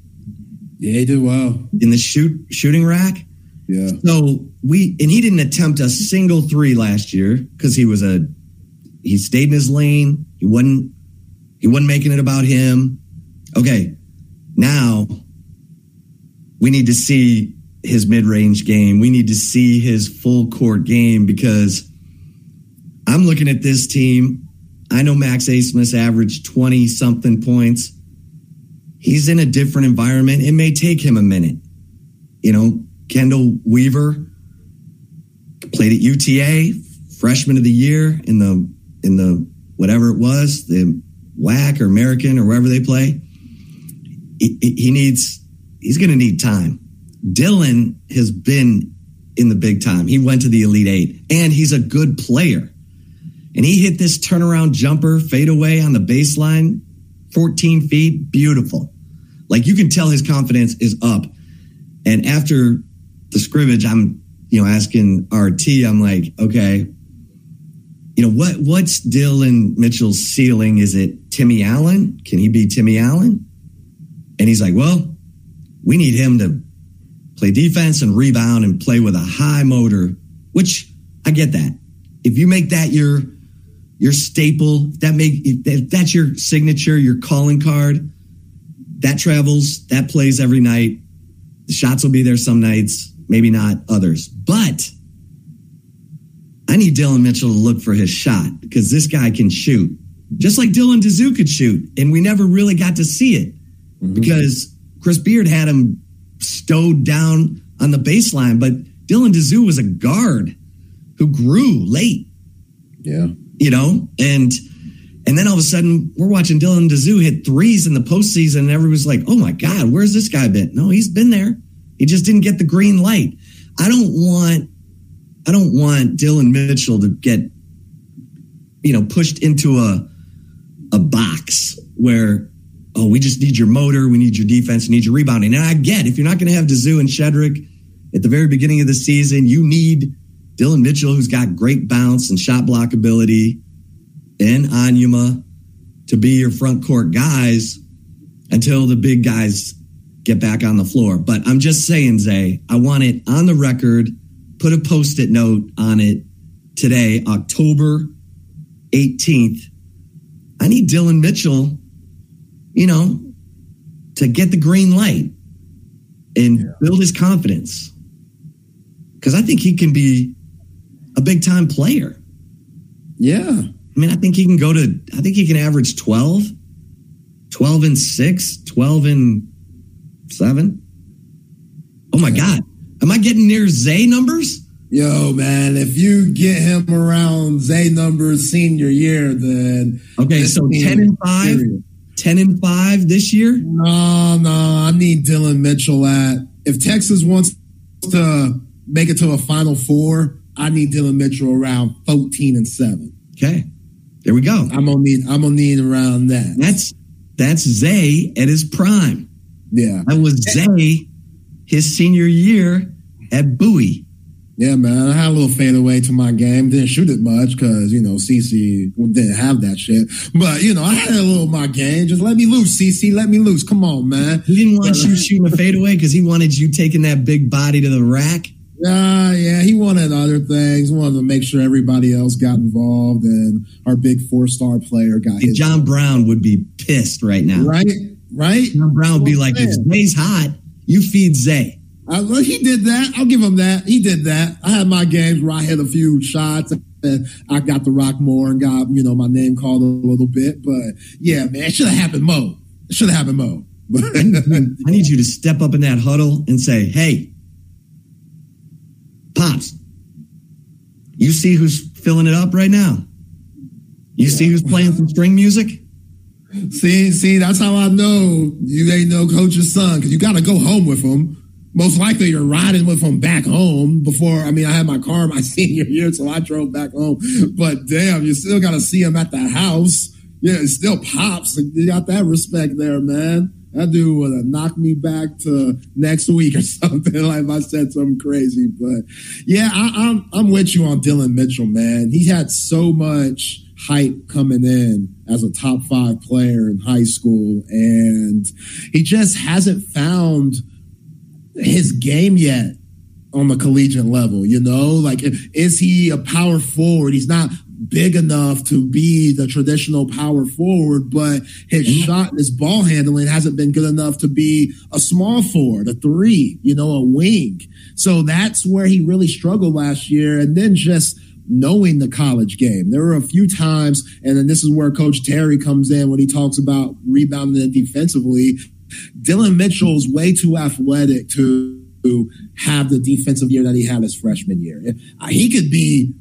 yeah he did well. In the shoot shooting rack? Yeah. So we and he didn't attempt a single three last year because he was a he stayed in his lane. He wasn't he wasn't making it about him. Okay now we need to see his mid range game. We need to see his full court game because I'm looking at this team. I know Max Abmas averaged 20 something points. He's in a different environment. It may take him a minute. You know, Chendall Weaver played at UTA, freshman of the year in the in the whatever it was, the WAC or American or wherever they play. He, he needs he's going to need time. Dillon has been in the big time. He went to the Elite Eight and he's a good player. And he hit this turnaround jumper fadeaway on the baseline, 14 feet. Beautiful. Like you can tell his confidence is up. And after the scrimmage, I'm, you know, asking RT, I'm like, okay, you know, what what's Dillon Mitchell's ceiling? Is it Timmy Allen? Can he be Timmy Allen? And he's like, well, we need him to play defense and rebound and play with a high motor, which I get that. If you make that your your staple, that make if that's your signature, your calling card, that travels, that plays every night. The shots will be there some nights, maybe not others. But I need Dillon Mitchell to look for his shot because this guy can shoot. Just like Dylan Disu could shoot. And we never really got to see it mm-hmm. because Chris Beard had him stowed down on the baseline. But Dylan Disu was a guard who grew late. Yeah. You know, and and then all of a sudden we're watching Dylan Disu hit threes in the postseason, and everyone's like, oh my God, where's this guy been? No, he's been there. He just didn't get the green light. I don't want I don't want Dillon Mitchell to get, you know, pushed into a a box where oh, we just need your motor, we need your defense, we need your rebounding. And I get if you're not going to have Disu and Shedrick at the very beginning of the season, you need Dillon Mitchell, who's got great bounce and shot block ability, and Onyema to be your front court guys. until the big guys get back on the floor. But I'm just saying, Zay, I want it on the record. Put a post it note on it today, October 18th. I need Dillon Mitchell, you know, to get the green light and yeah. build his confidence. Because I think he can be a big time player. Yeah. I mean, I think he can go to, I think he can average 12, 12 and 6, 12 and 7. Oh my God. Am I getting near Zay numbers? Yo, man, if you get him around Zay numbers senior year, then. Okay, so 10 and 5? Serious. 10 and 5 this year? No, no, I need Dillon Mitchell at. If Texas wants to make it to a Final Four, I need Dillon Mitchell around 14 and 7. Okay. There we go. I'm gonna need I'm gonna need around that. That's that's Zay at his prime. Yeah. That was Zay his senior year at Bowie. Yeah, man. I had a little fadeaway to my game. Didn't shoot it much because, you know, CC didn't have that shit. But, you know, I had a little my game. Just let me loose, CC. Let me loose. Come on, man. He didn't want you shooting a fadeaway because he wanted you taking that big body to the rack. Yeah, uh, yeah, he wanted other things. He wanted to make sure everybody else got involved, and our big four-star player got. Hey, John Brown would be pissed right now, right? Right? John Brown would be like, "If Zay's hot, you feed Zay." Uh, well, he did that. I'll give him that. He did that. I had my games where I hit a few shots and I got the rock more and got you know my name called a little bit. But yeah, man, it should have happened Mo. It should have happened more. I need you to step up in that huddle and say, "Hey, Pops, you see who's filling it up right now? You see who's playing some string music? See, see, that's how I know you ain't no coach's son because you got to go home with him. Most likely, you're riding with him back home. Before, I mean, I had my car my senior year, so I drove back home. But damn, you still got to see him at the house. Yeah, it still pops. You got that respect there, man. That dude would have knocked me back to next week or something. Like I said something crazy, but yeah, I, I'm I'm with you on Dillon Mitchell, man. He had so much hype coming in as a top five player in high school, and he just hasn't found his game yet on the collegiate level. You know, like is he a power forward? He's not big enough to be the traditional power forward, but his mm-hmm. shot and his ball handling hasn't been good enough to be a small forward, a three, you know, a wing. So that's where he really struggled last year. And then just knowing the college game. There were a few times, and then this is where Coach Terry comes in when he talks about rebounding defensively. Dillon Mitchell's way too athletic to have the defensive year that he had his freshman year. Uh, he could be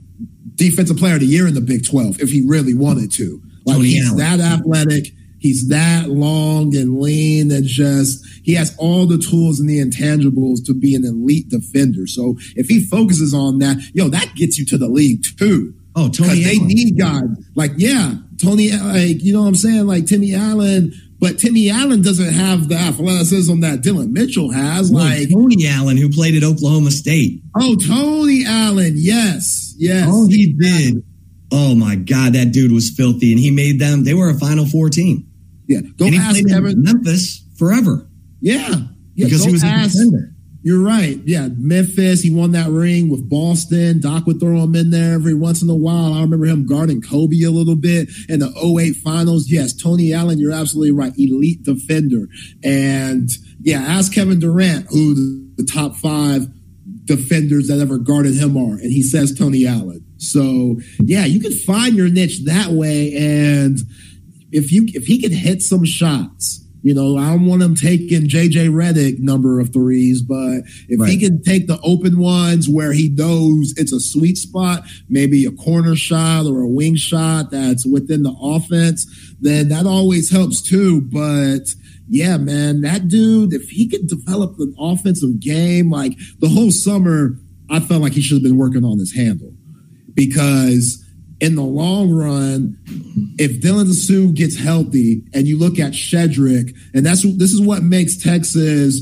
defensive player of the year in the Big 12 if he really wanted to. Like Tony he's Allen. that athletic, he's that long and lean and just he has all the tools and the intangibles to be an elite defender. So if he focuses on that, yo, that gets you to the league too. Oh, Tony, they need guys like yeah, Tony, like you know what I'm saying, like Timmy Allen. But Timmy Allen doesn't have the athleticism that Dillon Mitchell has. Well, like Tony Allen, who played at Oklahoma State. Oh, Tony Allen, yes. Yes. Oh, he did. Oh my God, that dude was filthy, and he made them. They were a Final Four team. Yeah, go and he ask Kevin Memphis forever. Yeah, yeah because he was ask, a defender. You're right. Yeah, Memphis. He won that ring with Boston. Doc would throw him in there every once in a while. I remember him guarding Kobe a little bit in the 08 finals. Yes, Tony Allen, you're absolutely right. Elite defender. And yeah, ask Kevin Durant, who the top five defenders that ever guarded him are. And he says Tony Allen. So yeah, you can find your niche that way. And if you if he can hit some shots, you know, I don't want him taking JJ Redick number of threes, but if right. he can take the open ones where he knows it's a sweet spot, maybe a corner shot or a wing shot that's within the offense, then that always helps too. But yeah, man, that dude, if he could develop an offensive game, like the whole summer, I felt like he should have been working on his handle because in the long run, if Dylan Disu gets healthy and you look at Shedrick, and that's this is what makes Texas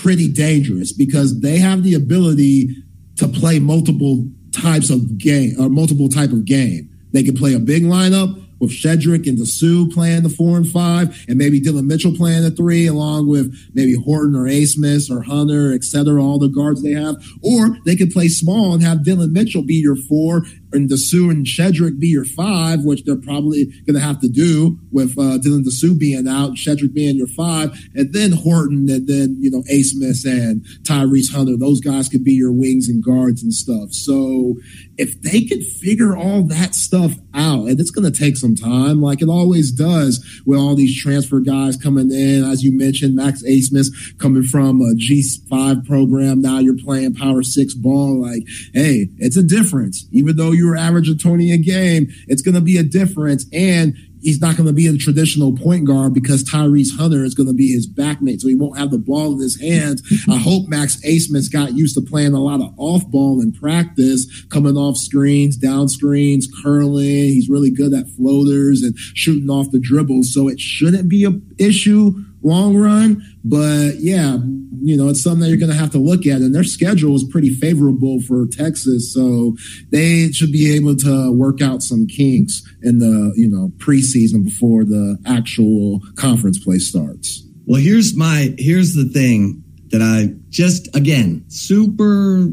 pretty dangerous because they have the ability to play multiple types of game or multiple type of game. They can play a big lineup with Shedrick and Disu playing the four and five, and maybe Dillon Mitchell playing the three, along with maybe Horton or Abmas or Hunter, et cetera, all the guards they have. Or they could play small and have Dillon Mitchell be your four and Disu and Shedrick be your five, which they're probably going to have to do with uh, Dylan Disu being out, Shedrick being your five, and then Horton, and then you know Abmas and Tyrese Hunter. Those guys could be your wings and guards and stuff. So if they could figure all that stuff out, and it's going to take some time, like it always does with all these transfer guys coming in, as you mentioned, Max Abmas coming from a G5 program. Now you're playing Power Six ball. Like, hey, it's a difference. Even though you were average a 20 a game, it's going to be a difference. And he's not going to be a traditional point guard because Tyrese Hunter is going to be his backmate, so he won't have the ball in his hands. I hope Max Abmas got used to playing a lot of off ball in practice, coming off screens, down screens, curling. He's really good at floaters and shooting off the dribbles, so it shouldn't be an issue long run. But yeah, you know, it's something that you're going to have to look at. And their schedule is pretty favorable for Texas. So they should be able to work out some kinks in the, you know, preseason before the actual conference play starts. Well, here's my, here's the thing that I just, again, super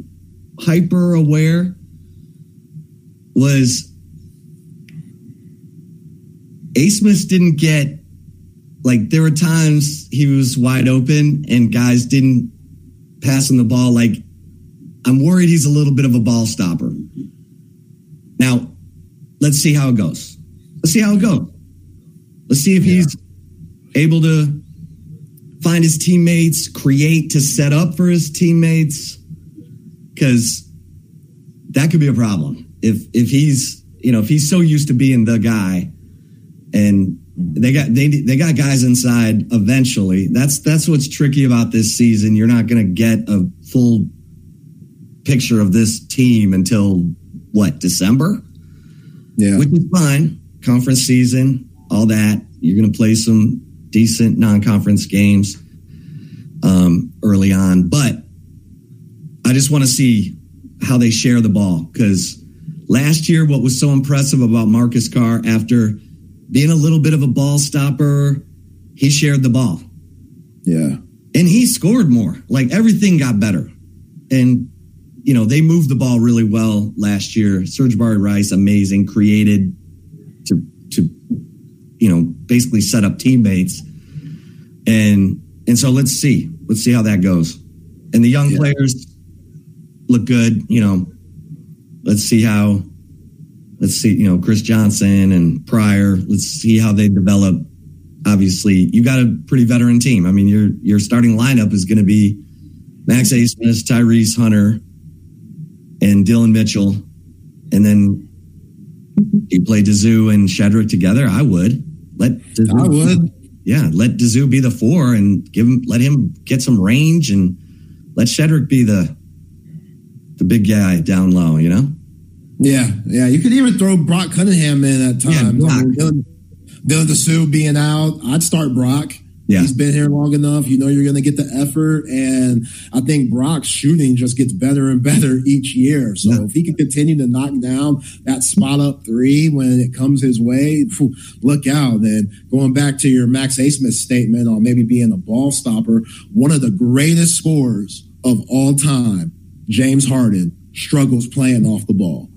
hyper aware was Abmas didn't get like there were times he was wide open and guys didn't pass him the ball. Like I'm worried he's a little bit of a ball stopper. Now, let's see how it goes. Let's see how it goes. Let's see if yeah. he's able to find his teammates, create to set up for his teammates, because that could be a problem. If if he's you know if he's so used to being the guy, and they got they they got guys inside eventually. That's that's what's tricky about this season. You're not going to get a full picture of this team until what December. Yeah, which is fine. Conference season, all that. You're going to play some decent non-conference games um, early on, but I just want to see how they share the ball because last year, what was so impressive about Marcus Carr after being a little bit of a ball stopper, he shared the ball. Yeah. And he scored more. Like everything got better. And, you know, they moved the ball really well last year. Sir'Jabari Rice, amazing, created to, to, you know, basically set up teammates. And, and so let's see. Let's see how that goes. And the young yeah. players look good, you know. Let's see how let's see, you know, Chris Johnson and Pryor. Let's see how they develop. Obviously, you got a pretty veteran team. I mean, your your starting lineup is going to be Max Abmas, Tyrese Hunter, and Dillon Mitchell, and then you play Disu and Shedrick together. I would let Disu, I would, yeah, let Disu be the four and give him let him get some range and let Shedrick be the the big guy down low. You know. Yeah, yeah. You could even throw Brock Cunningham in at times. Yeah, Dylan, Dylan Disu being out, I'd start Brock. Yeah. He's been here long enough. You know you're going to get the effort. And I think Brock's shooting just gets better and better each year. So yeah. if he can continue to knock down that spot up three when it comes his way, look out. And going back to your Max Abmas statement on maybe being a ball stopper, one of the greatest scorers of all time, James Harden, struggles playing off the ball.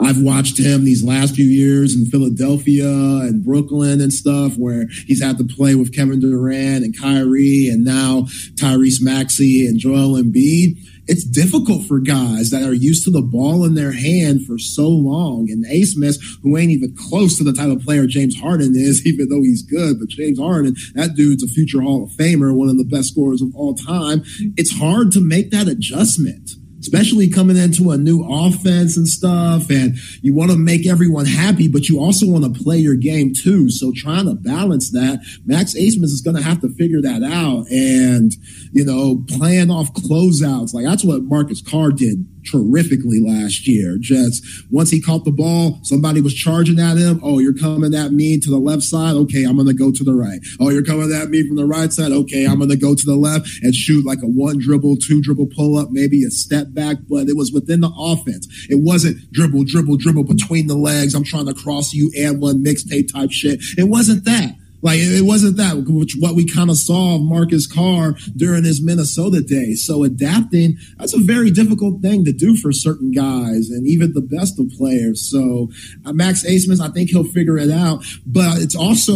I've watched him these last few years in Philadelphia and Brooklyn and stuff where he's had to play with Kevin Durant and Kyrie and now Tyrese Maxey and Joel Embiid. It's difficult for guys that are used to the ball in their hand for so long. And Abmas, who ain't even close to the type of player James Harden is, even though he's good, but James Harden, that dude's a future Hall of Famer, one of the best scorers of all time. It's hard to make that adjustment especially coming into a new offense and stuff. And you want to make everyone happy, but you also want to play your game too. So trying to balance that, Max Abmas is going to have to figure that out. And, you know, playing off closeouts, like that's what Marcus Carr did terrifically last year. Just once he caught the ball, somebody was charging at him. Oh, you're coming at me to the left side. Okay, I'm going to go to the right. Oh, you're coming at me from the right side. Okay, I'm going to go to the left and shoot like a one dribble, two dribble pull up, maybe a step back, but it was within the offense. It wasn't dribble, dribble, dribble between the legs. I'm trying to cross you and one mixtape type shit. It wasn't that. Like it wasn't that which what we kind of saw of Marcus Carr during his Minnesota days. So adapting, that's a very difficult thing to do for certain guys and even the best of players. So uh, Max Abmas, I think he'll figure it out. But it's also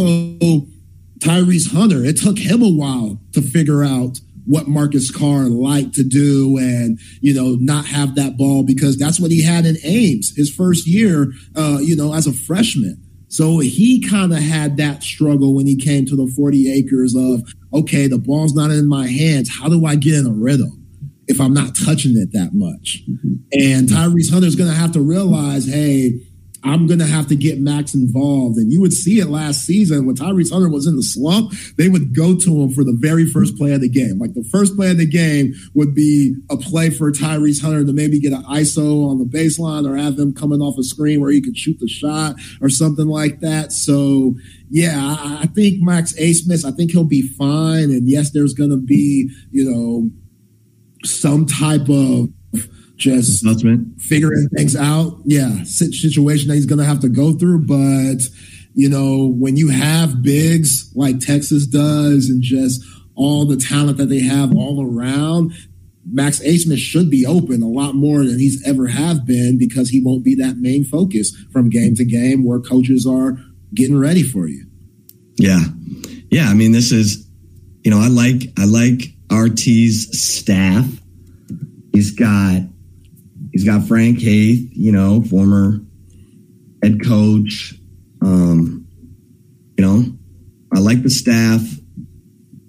Tyrese Hunter. It took him a while to figure out what Marcus Carr liked to do and, you know, not have that ball because that's what he had in Ames his first year, uh, you know, as a freshman. So he kind of had that struggle when he came to the 40 acres of, okay, the ball's not in my hands. How do I get in a rhythm if I'm not touching it that much? Mm-hmm. And Tyrese Hunter's going to have to realize, hey, I'm going to have to get Max involved. And you would see it last season when Tyrese Hunter was in the slump, they would go to him for the very first play of the game. Like the first play of the game would be a play for Tyrese Hunter to maybe get an ISO on the baseline or have them coming off a screen where he could shoot the shot or something like that. So, yeah, I, think Max Abmas, I think he'll be fine. And yes, there's going to be, you know, some type of just figuring things out. Yeah, situation that he's going to have to go through. But, you know, when you have bigs like Texas does and just all the talent that they have all around, Max Abmas should be open a lot more than he's ever have been because he won't be that main focus from game to game where coaches are getting ready for you. Yeah. Yeah. I mean, this is, you know, I like, I like RT's staff. He's got He's got Frank Haith, you know, former head coach. Um, you know, I like the staff.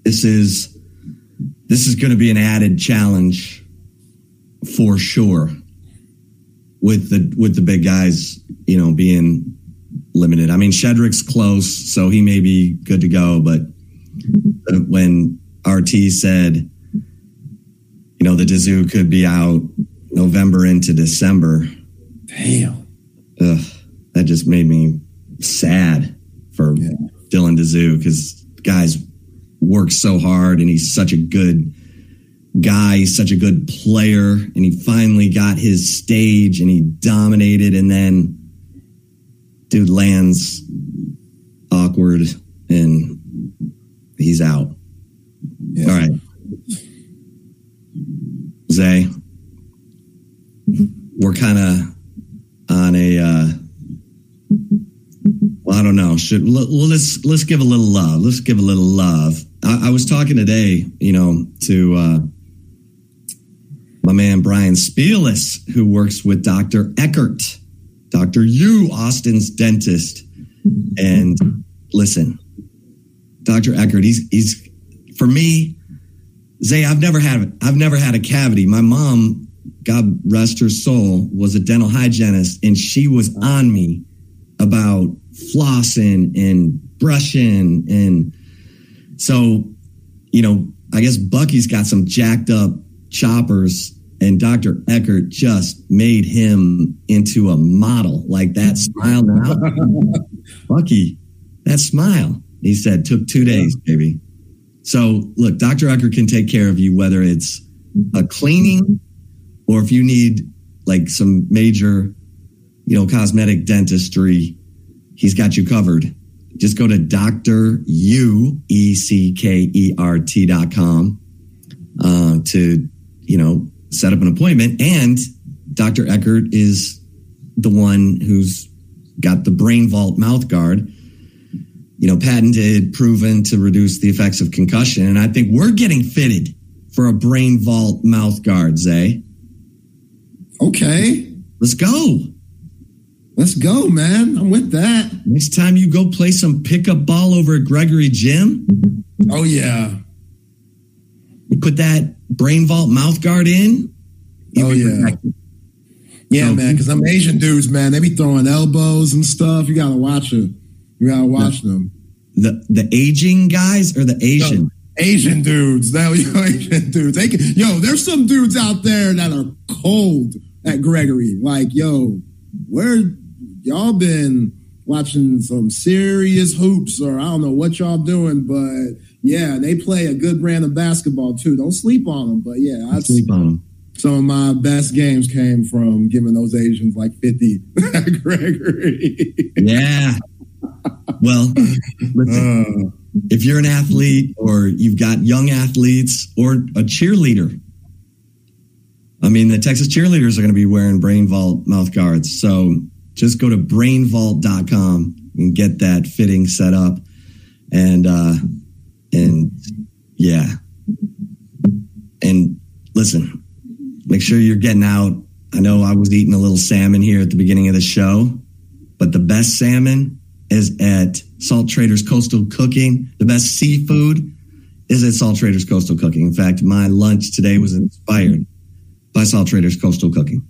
This is this is going to be an added challenge for sure with the with the big guys, you know, being limited. I mean, Shedrick's close, so he may be good to go. But when RT said, you know, the Disu could be out November into December. Damn. Ugh, that just made me sad for yeah. Dylan Disu because guys work so hard and he's such a good guy. He's such a good player. And he finally got his stage and he dominated. And then dude lands awkward and he's out. Yeah. All right. Zay, we're kind of on a uh, well, I don't know. Should let's let's give a little love. Let's give a little love. I, I was talking today, you know, to uh, my man Brian Spielis, who works with Doctor Eckert, Doctor U, Austin's dentist. And listen, Doctor Eckert, he's he's for me. Zay, I've never had I've never had a cavity. My mom God rest her soul, was a dental hygienist, and she was on me about flossing and brushing. And so, you know, I guess Bucky's got some jacked up choppers, and Dr. Eckert just made him into a model. Like that smile now. Bucky, that smile, he said, took two days, baby. So, look, Dr. Eckert can take care of you, whether it's a cleaning or if you need like some major, you know, cosmetic dentistry, he's got you covered. Just go to Dr. U E C K E R T dot com uh, to, you know, set up an appointment. And Dr. Eckert is the one who's got the brain vault mouth guard, you know, patented, proven to reduce the effects of concussion. And I think we're getting fitted for a brain vault mouth guard, Zay. Okay. Let's go. Let's go, man. I'm with that. Next time you go play some pickup ball over at Gregory Gym. Oh, yeah. You put that brain vault mouth guard in. Oh, yeah. Protected. Yeah, so, man, because I'm Asian dudes, man. They be throwing elbows and stuff. You gotta watch it. You gotta watch the, them. The the aging guys or the Asian? No, Asian dudes. Now, yo, Asian dudes. They can, yo, there's some dudes out there that are cold at Gregory. Like, yo, where y'all been watching some serious hoops, or I don't know what y'all doing, but yeah, they play a good brand of basketball too. Don't sleep on them, but yeah, I sleep on them. Some of my best games came from giving those Asians like 50 Gregory. yeah. Well, listen, uh, if you're an athlete or you've got young athletes or a cheerleader, I mean, the Texas cheerleaders are going to be wearing Brain Vault mouth guards. So just go to brainvault.com and get that fitting set up. And, uh, and yeah. And listen, make sure you're getting out. I know I was eating a little salmon here at the beginning of the show, but the best salmon is at Salt Traders Coastal Cooking. The best seafood is at Salt Traders Coastal Cooking. In fact, my lunch today was inspired Salt Traders Coastal Cooking.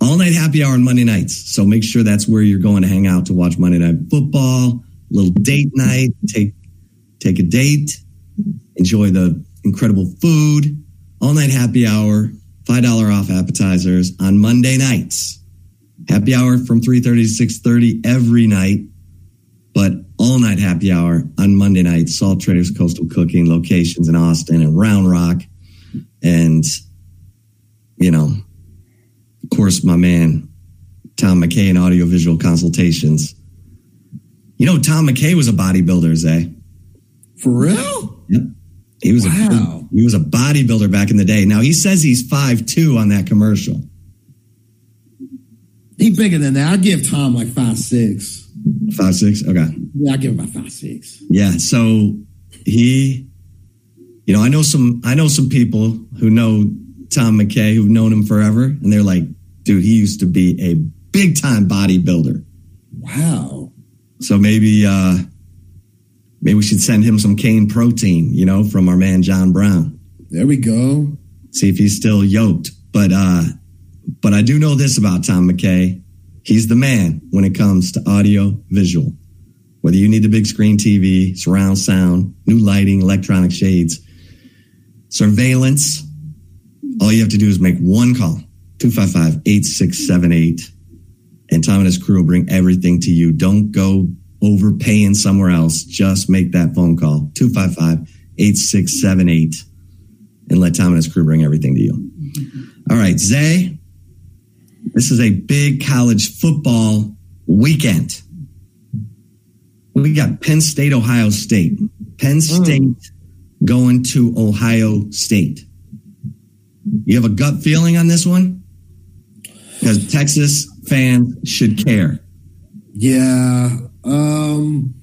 All night happy hour on Monday nights. So make sure that's where you're going to hang out to watch Monday Night Football, a little date night, take take a date, enjoy the incredible food. All night happy hour, $5 off appetizers on Monday nights. Happy hour from 3:30 to 6:30 every night, but all night happy hour on Monday night. Salt Traders Coastal Cooking locations in Austin and Round Rock and you know, of course, my man, Tom McKay in audiovisual consultations. You know, Tom McKay was a bodybuilder, Zay. For real? Yep. He was wow. a he was a bodybuilder back in the day. Now he says he's five two on that commercial. He bigger than that. I give Tom like five six. Five six. Okay. Yeah, I give him about five six. Yeah. So he, you know, I know some I know some people who know Tom McKay who've known him forever, and they're like, dude, he used to be a big time bodybuilder. Wow. So maybe uh maybe we should send him some cane protein, you know, from our man John Brown. There we go. See if he's still yoked. But uh but I do know this about Tom McKay. He's the man when it comes to audio visual. Whether you need the big screen TV, surround sound, new lighting, electronic shades, surveillance, all you have to do is make one call 255 8678. And Tom and his crew will bring everything to you. Don't go overpaying somewhere else. Just make that phone call 255 8678 and let Tom and his crew bring everything to you. Mm-hmm. All right, Zay, this is a big college football weekend. We got Penn State, Ohio State. Penn hmm. State going to Ohio State. You have a gut feeling on this one? Because Texas fans should care. Yeah. Um,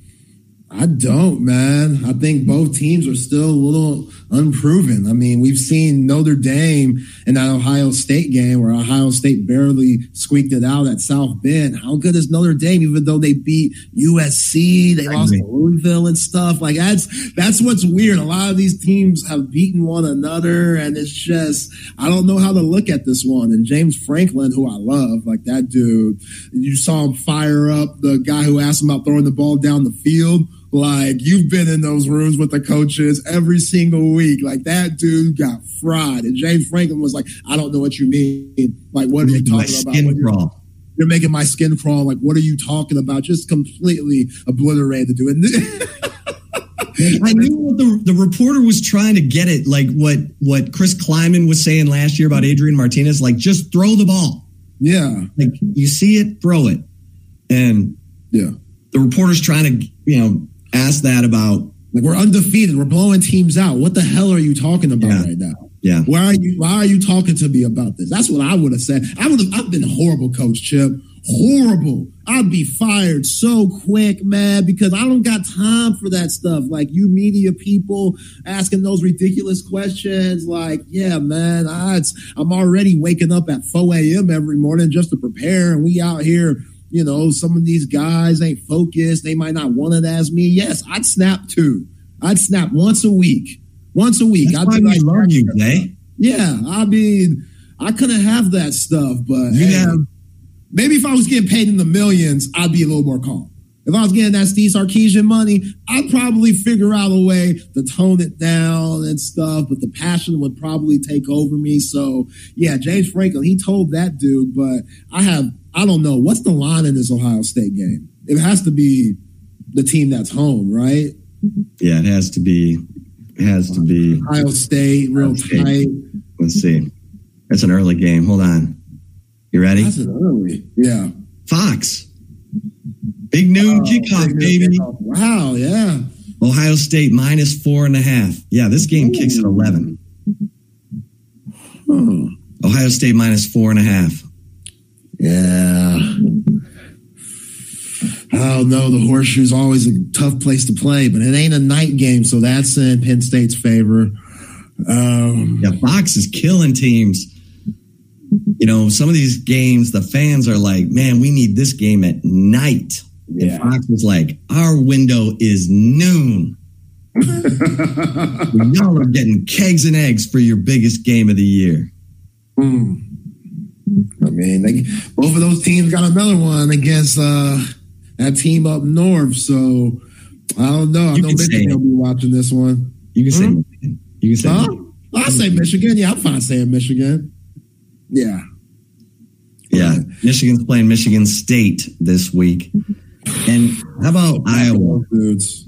I don't, man. I think both teams are still a little unproven. I mean, we've seen Notre Dame in that Ohio State game where Ohio State barely squeaked it out at South Bend. How good is Notre Dame, even though they beat USC, they lost to Louisville and stuff? Like that's that's what's weird. A lot of these teams have beaten one another, and it's just I don't know how to look at this one. And James Franklin, who I love, like that dude, you saw him fire up the guy who asked him about throwing the ball down the field like you've been in those rooms with the coaches every single week. Like that dude got fried. And James Franklin was like, I don't know what you mean. Like, what are you talking about? You're, you're, making my skin crawl. Like, what are you talking about? Just completely obliterated to it. I knew what the, the reporter was trying to get it, like what what Chris Klieman was saying last year about Adrian Martinez, like just throw the ball. Yeah. Like you see it, throw it. And yeah. The reporter's trying to, you know, asked that about like we're undefeated, we're blowing teams out. What the hell are you talking about yeah. right now? Yeah. Why are you why are you talking to me about this? That's what I would have said. I would have I've been horrible, coach Chip. Horrible. I'd be fired so quick, man, because I don't got time for that stuff. Like you media people asking those ridiculous questions. Like, yeah, man, I, I'm already waking up at 4 a.m. every morning just to prepare. And we out here you know, some of these guys ain't focused. They might not want it as me. Yes, I'd snap too. I'd snap once a week. Once a week. That's I'd why be like, love you, Jay. Yeah, I mean, I couldn't have that stuff, but you hey, maybe if I was getting paid in the millions, I'd be a little more calm. If I was getting that Steve Sarkisian money, I'd probably figure out a way to tone it down and stuff, but the passion would probably take over me. So yeah, James Franklin, he told that dude, but I have, I don't know, what's the line in this Ohio State game? It has to be the team that's home, right? Yeah, it has to be. It has to be Ohio State, real Ohio State. tight. Let's see. It's an early game. Hold on. You ready? That's an early. Yeah. Fox. Big noon Oh, kickoff, big baby. kickoff. Wow, yeah. Ohio State minus four and a half. Yeah, this game kicks at 11. Huh. Ohio State minus four and a half. Yeah. Oh no, the horseshoe's always a tough place to play, but it ain't a night game, so that's in Penn State's favor. Um, Yeah, Fox is killing teams. You know, some of these games, the fans are like, man, we need this game at night. Yeah. And Fox is like, our window is noon. Y'all are getting kegs and eggs for your biggest game of the year. Hmm. I mean, they, both of those teams got another one against uh, that team up north. So I don't know. I You know say Michigan will be watching this one. You can say, Hmm? Michigan. you can say, Huh? I say Michigan. Yeah, I'm fine saying Michigan. Yeah. yeah. Michigan's playing Michigan State this week. And how about Iowa? Dudes.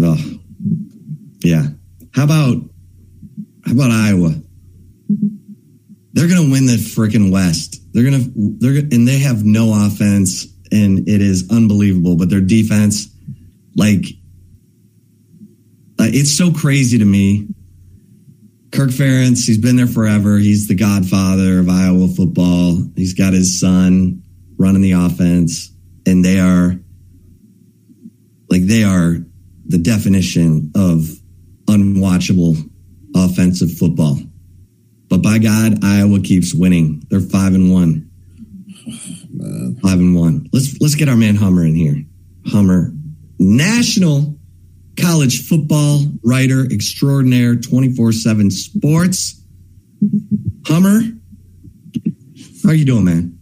Oh, yeah. How about how about Iowa? They're gonna win the freaking West. They're gonna they're and they have no offense, and it is unbelievable. But their defense, like, uh, it's so crazy to me. Kirk Ferentz, he's been there forever. He's the godfather of Iowa football. He's got his son running the offense, and they are like they are the definition of unwatchable offensive football. But by God, Iowa keeps winning. They're five and one. Five and one. Let's let's get our man Hummer in here. Hummer, national college football writer extraordinaire, twenty four seven sports. Hummer, how are you doing, man?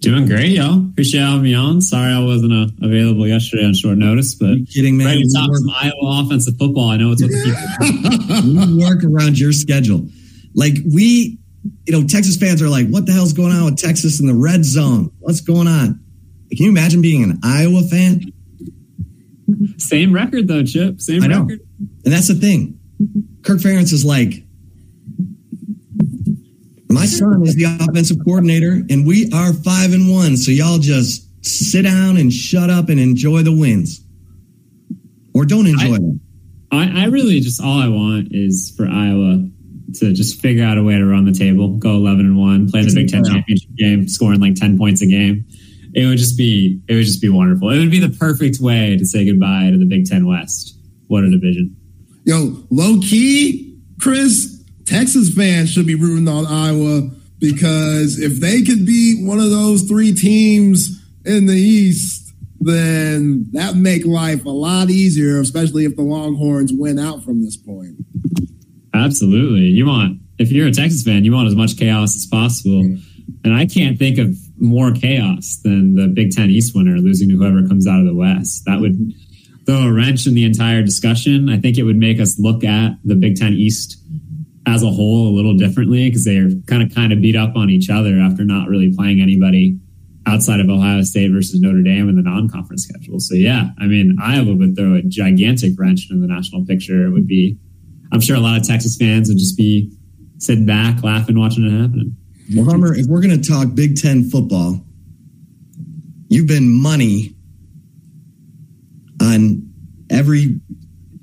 Doing great, y'all. Appreciate having me on. Sorry I wasn't uh, available yesterday on short notice, but you kidding, man? ready to talk some Iowa offensive football. I know it's what the people. we work around your schedule. Like we, you know, Texas fans are like, what the hell's going on with Texas in the red zone? What's going on? Can you imagine being an Iowa fan? Same record though, Chip. Same record. And that's the thing. Kirk Ferentz is like, my son is the offensive coordinator, and we are five and one. So y'all just sit down and shut up and enjoy the wins, or don't enjoy I- them. I, I really just all I want is for Iowa to just figure out a way to run the table, go eleven and one, play the Big Ten championship game, scoring like ten points a game. It would just be it would just be wonderful. It would be the perfect way to say goodbye to the Big Ten West. What a division. Yo, low key, Chris, Texas fans should be rooting on Iowa because if they could beat one of those three teams in the East, then that make life a lot easier, especially if the Longhorns win out from this point. Absolutely. You want, if you're a Texas fan, you want as much chaos as possible. And I can't think of more chaos than the Big Ten East winner losing to whoever comes out of the West. That would throw a wrench in the entire discussion. I think it would make us look at the Big Ten East as a whole a little differently because they're kind of kind of beat up on each other after not really playing anybody outside of Ohio State versus Notre Dame in the non-conference schedule. So yeah, I mean Iowa would throw a gigantic wrench in the national picture. It would be I'm sure a lot of Texas fans would just be sitting back, laughing, watching it happening. Well, Hummer, if we're going to talk Big Ten football, you've been money on every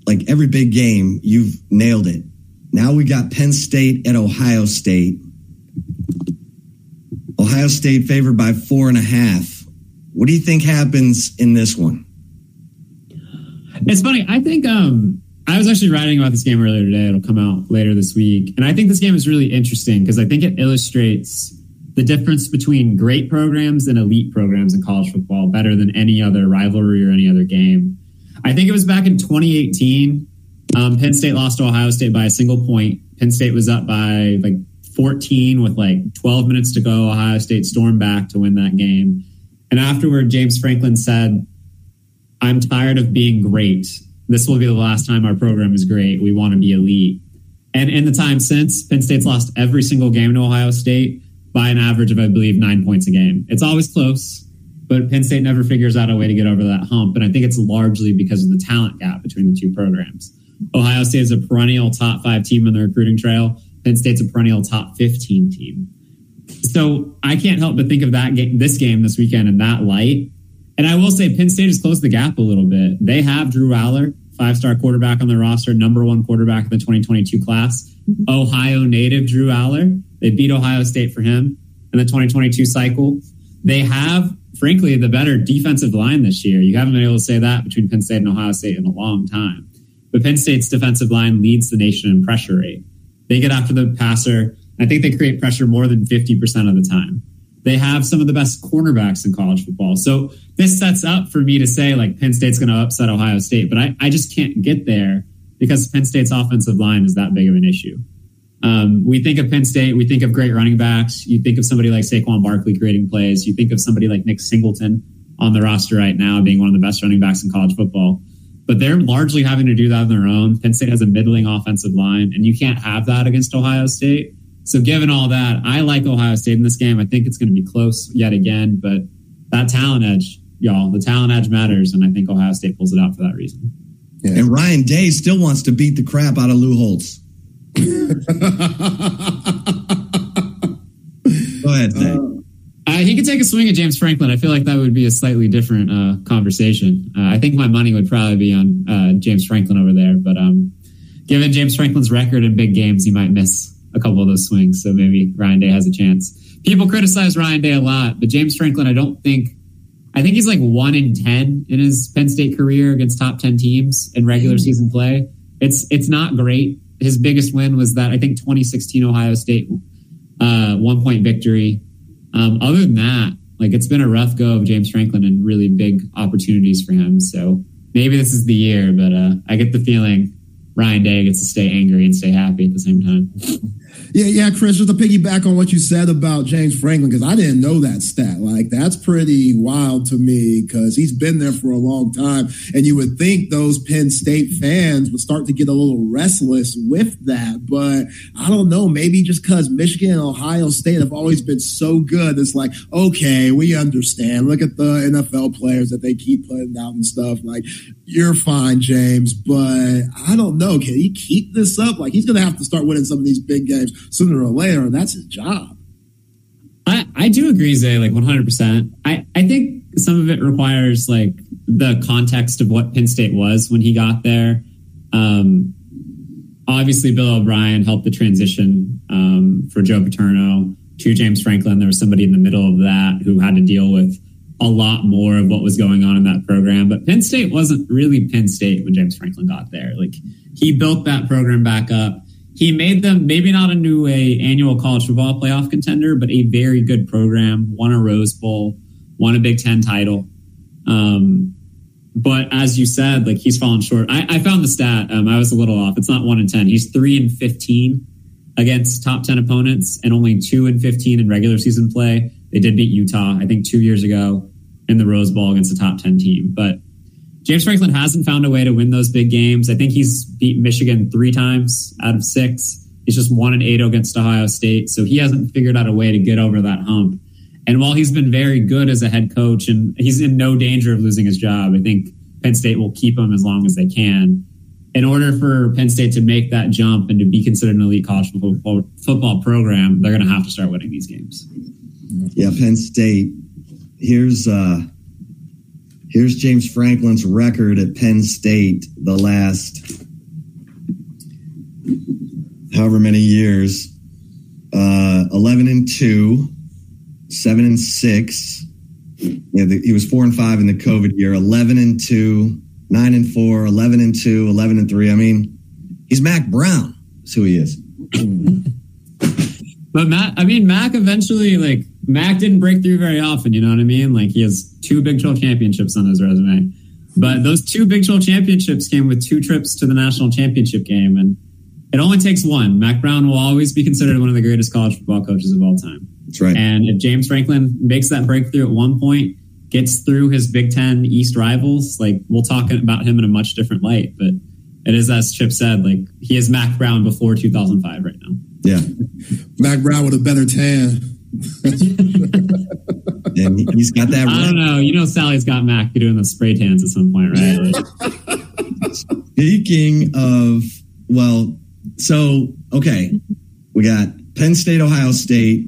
like every big game. You've nailed it. Now we got Penn State at Ohio State. Ohio State favored by four and a half. What do you think happens in this one? It's funny. I think um, I was actually writing about this game earlier today. It'll come out later this week, and I think this game is really interesting because I think it illustrates the difference between great programs and elite programs in college football better than any other rivalry or any other game. I think it was back in 2018. Um, Penn State lost to Ohio State by a single point. Penn State was up by like 14 with like 12 minutes to go. Ohio State stormed back to win that game. And afterward, James Franklin said, I'm tired of being great. This will be the last time our program is great. We want to be elite. And in the time since, Penn State's lost every single game to Ohio State by an average of, I believe, nine points a game. It's always close, but Penn State never figures out a way to get over that hump. And I think it's largely because of the talent gap between the two programs. Ohio State is a perennial top five team on the recruiting trail. Penn State's a perennial top 15 team. So I can't help but think of that game, this game this weekend in that light. And I will say Penn State has closed the gap a little bit. They have Drew Allar, five star quarterback on their roster, number one quarterback in the 2022 class. Mm-hmm. Ohio native Drew Allar. They beat Ohio State for him in the 2022 cycle. They have, frankly, the better defensive line this year. You haven't been able to say that between Penn State and Ohio State in a long time. But Penn State's defensive line leads the nation in pressure rate. They get after the passer. I think they create pressure more than 50% of the time. They have some of the best cornerbacks in college football. So this sets up for me to say like Penn State's going to upset Ohio State, but I, I just can't get there because Penn State's offensive line is that big of an issue. Um, we think of Penn State, we think of great running backs. You think of somebody like Saquon Barkley creating plays. You think of somebody like Nick Singleton on the roster right now being one of the best running backs in college football. But they're largely having to do that on their own. Penn State has a middling offensive line, and you can't have that against Ohio State. So, given all that, I like Ohio State in this game. I think it's going to be close yet again, but that talent edge, y'all, the talent edge matters, and I think Ohio State pulls it out for that reason. Yeah. And Ryan Day still wants to beat the crap out of Lou Holtz. Go ahead, Zay. Uh, uh, he could take a swing at James Franklin. I feel like that would be a slightly different uh, conversation. Uh, I think my money would probably be on uh, James Franklin over there, but um, given James Franklin's record in big games, he might miss a couple of those swings. So maybe Ryan Day has a chance. People criticize Ryan Day a lot, but James Franklin, I don't think. I think he's like one in ten in his Penn State career against top ten teams in regular mm. season play. It's it's not great. His biggest win was that I think 2016 Ohio State uh, one point victory. Um, other than that, like it's been a rough go of James Franklin and really big opportunities for him. So maybe this is the year, but uh, I get the feeling Ryan Day gets to stay angry and stay happy at the same time. Yeah, yeah, Chris, just to piggyback on what you said about James Franklin, because I didn't know that stat. Like, that's pretty wild to me because he's been there for a long time. And you would think those Penn State fans would start to get a little restless with that. But I don't know, maybe just because Michigan and Ohio State have always been so good, it's like, okay, we understand. Look at the NFL players that they keep putting out and stuff. Like, you're fine, James, but I don't know. Can he keep this up? Like, he's going to have to start winning some of these big games sooner or later. That's his job. I, I do agree, Zay, like 100%. I, I think some of it requires like the context of what Penn State was when he got there. Um, obviously, Bill O'Brien helped the transition um, for Joe Paterno to James Franklin. There was somebody in the middle of that who had to deal with a lot more of what was going on in that program. But Penn State wasn't really Penn State when James Franklin got there. Like he built that program back up he made them maybe not into a annual college football playoff contender, but a very good program. Won a Rose Bowl, won a Big Ten title. Um, but as you said, like he's fallen short. I, I found the stat. Um, I was a little off. It's not one in ten. He's three and fifteen against top ten opponents, and only two and fifteen in regular season play. They did beat Utah, I think, two years ago in the Rose Bowl against a top ten team. But James Franklin hasn't found a way to win those big games. I think he's beat Michigan three times out of six. He's just one and eight against Ohio State. So he hasn't figured out a way to get over that hump. And while he's been very good as a head coach and he's in no danger of losing his job, I think Penn State will keep him as long as they can. In order for Penn State to make that jump and to be considered an elite college football, football program, they're going to have to start winning these games. Yeah, Penn State. Here's uh, Here's James Franklin's record at Penn State the last however many years. Uh, 11 and 2, 7 and 6. Yeah, the, he was 4 and 5 in the COVID year. 11 and 2, 9 and 4, 11 and 2, 11 and 3. I mean, he's Mack Brown. That's who he is. but Matt, I mean, Mack eventually, like, Mack didn't break through very often. You know what I mean? Like, he has two Big 12 championships on his resume. But those two Big 12 championships came with two trips to the national championship game. And it only takes one. Mack Brown will always be considered one of the greatest college football coaches of all time. That's right. And if James Franklin makes that breakthrough at one point, gets through his Big Ten East rivals, like we'll talk about him in a much different light. But it is as Chip said, like he is Mack Brown before 2005 right now. Yeah, Mack Brown with a better tan. and he's got that. I don't know. You know, Sally's got Mack doing the spray tans at some point, right? Like, Speaking of, well, so okay, we got Penn State, Ohio State.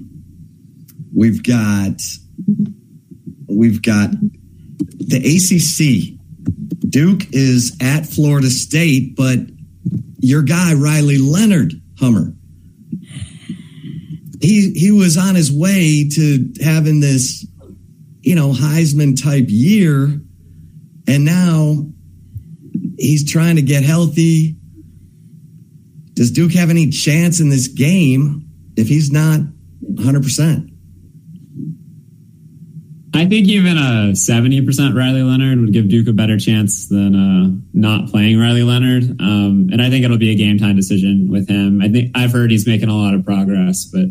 We've got we've got the ACC. Duke is at Florida State, but your guy Riley Leonard Hummer. He he was on his way to having this, you know, Heisman type year, and now he's trying to get healthy. Does Duke have any chance in this game if he's not 100%? I think even a 70% Riley Leonard would give Duke a better chance than uh, not playing Riley Leonard. Um, and I think it'll be a game time decision with him. I think I've heard he's making a lot of progress, but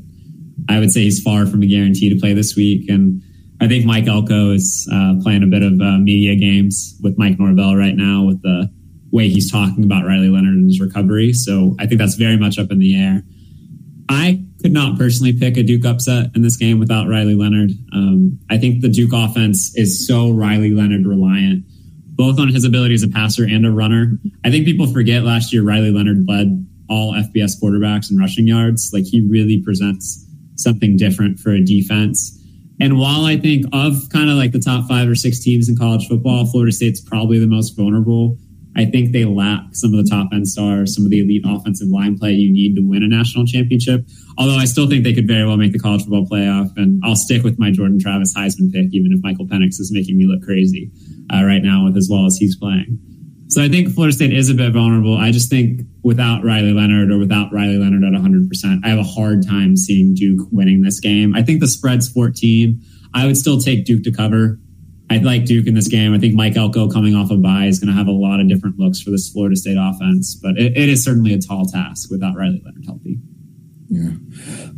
I would say he's far from a guarantee to play this week. And I think Mike Elko is uh, playing a bit of uh, media games with Mike Norvell right now with the way he's talking about Riley Leonard and his recovery. So I think that's very much up in the air. I could not personally pick a Duke upset in this game without Riley Leonard. Um, I think the Duke offense is so Riley Leonard reliant, both on his ability as a passer and a runner. I think people forget last year Riley Leonard led all FBS quarterbacks in rushing yards. Like he really presents something different for a defense. And while I think of kind of like the top five or six teams in college football, Florida State's probably the most vulnerable. I think they lack some of the top end stars, some of the elite offensive line play you need to win a national championship. Although I still think they could very well make the college football playoff, and I'll stick with my Jordan Travis Heisman pick, even if Michael Penix is making me look crazy uh, right now with as well as he's playing. So I think Florida State is a bit vulnerable. I just think without Riley Leonard or without Riley Leonard at 100%, I have a hard time seeing Duke winning this game. I think the spread's 14. I would still take Duke to cover. I'd like Duke in this game. I think Mike Elko coming off a bye is going to have a lot of different looks for this Florida State offense, but it, it is certainly a tall task without Riley Leonard healthy. Yeah.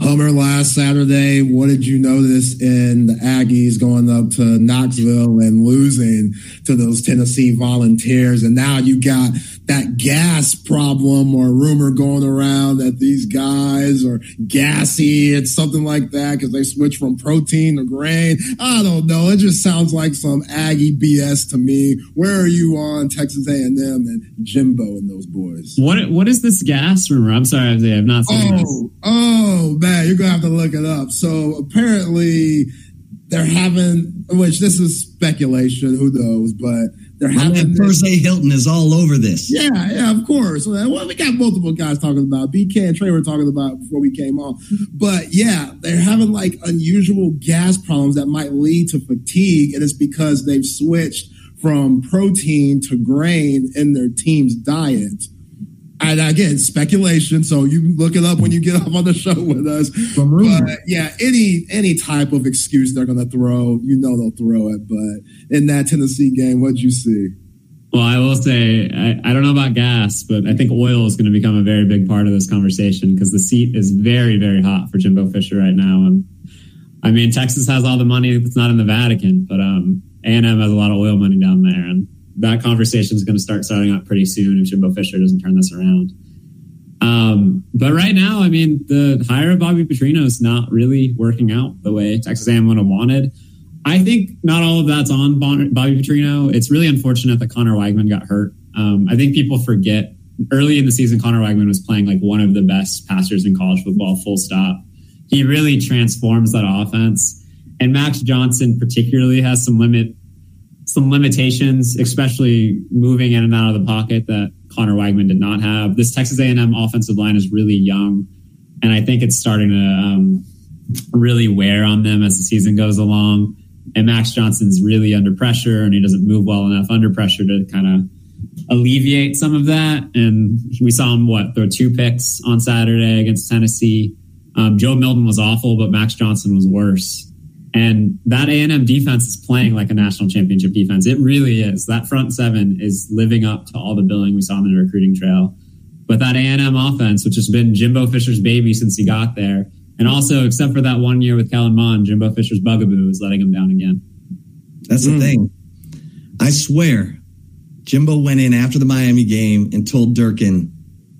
Hummer last Saturday, what did you notice in the Aggies going up to Knoxville and losing to those Tennessee volunteers? And now you got that gas problem or rumor going around that these guys are gassy. It's something like that because they switch from protein to grain. I don't know. It just sounds like some Aggie BS to me. Where are you on Texas A&M and Jimbo and those boys? What What is this gas rumor? I'm sorry, I've not seen oh, this. Oh, man, you're gonna have to look it up. So apparently, they're having, which this is speculation, who knows, but they're having. man, this- Thursday Hilton is all over this. yeah, yeah, of course. Well, we got multiple guys talking about. BK and Trey were talking about before we came on. But yeah, they're having like unusual gas problems that might lead to fatigue, and it's because they've switched from protein to grain in their team's diet. And again, speculation. So you can look it up when you get up on the show with us. From rumor. But yeah, any any type of excuse they're gonna throw, you know they'll throw it. But in that Tennessee game, what'd you see? Well, I will say, I, I don't know about gas, but I think oil is going to become a very big part of this conversation because the seat is very, very hot for Jimbo Fisher right now. And I mean, Texas has all the money that's not in the Vatican, but um, A&M has a lot of oil money down there. And that conversation is going to start starting up pretty soon if Jimbo Fisher doesn't turn this around. Um, but right now, I mean, the hire of Bobby Petrino is not really working out the way Texas A&M would have wanted. I think not all of that's on Bobby Petrino. It's really unfortunate that Conner Weigman got hurt. Um, I think people forget early in the season, Conner Weigman was playing like one of the best passers in college football, full stop. He really transforms that offense. And Max Johnson particularly has some limit, some limitations, especially moving in and out of the pocket that Conner Weigman did not have. This Texas A&M offensive line is really young, and I think it's starting to um, really wear on them as the season goes along. And Max Johnson's really under pressure, and he doesn't move well enough under pressure to kind of alleviate some of that. And we saw him what throw two picks on Saturday against Tennessee. Um, Joe Milton was awful, but Max Johnson was worse. And that A&M defense is playing like a national championship defense. It really is. That front seven is living up to all the billing we saw on the recruiting trail. But that A&M offense, which has been Jimbo Fisher's baby since he got there, and also except for that one year with Kellen Mond, Jimbo Fisher's bugaboo is letting him down again. That's the Mm. thing. I swear, Jimbo went in after the Miami game and told Durkin,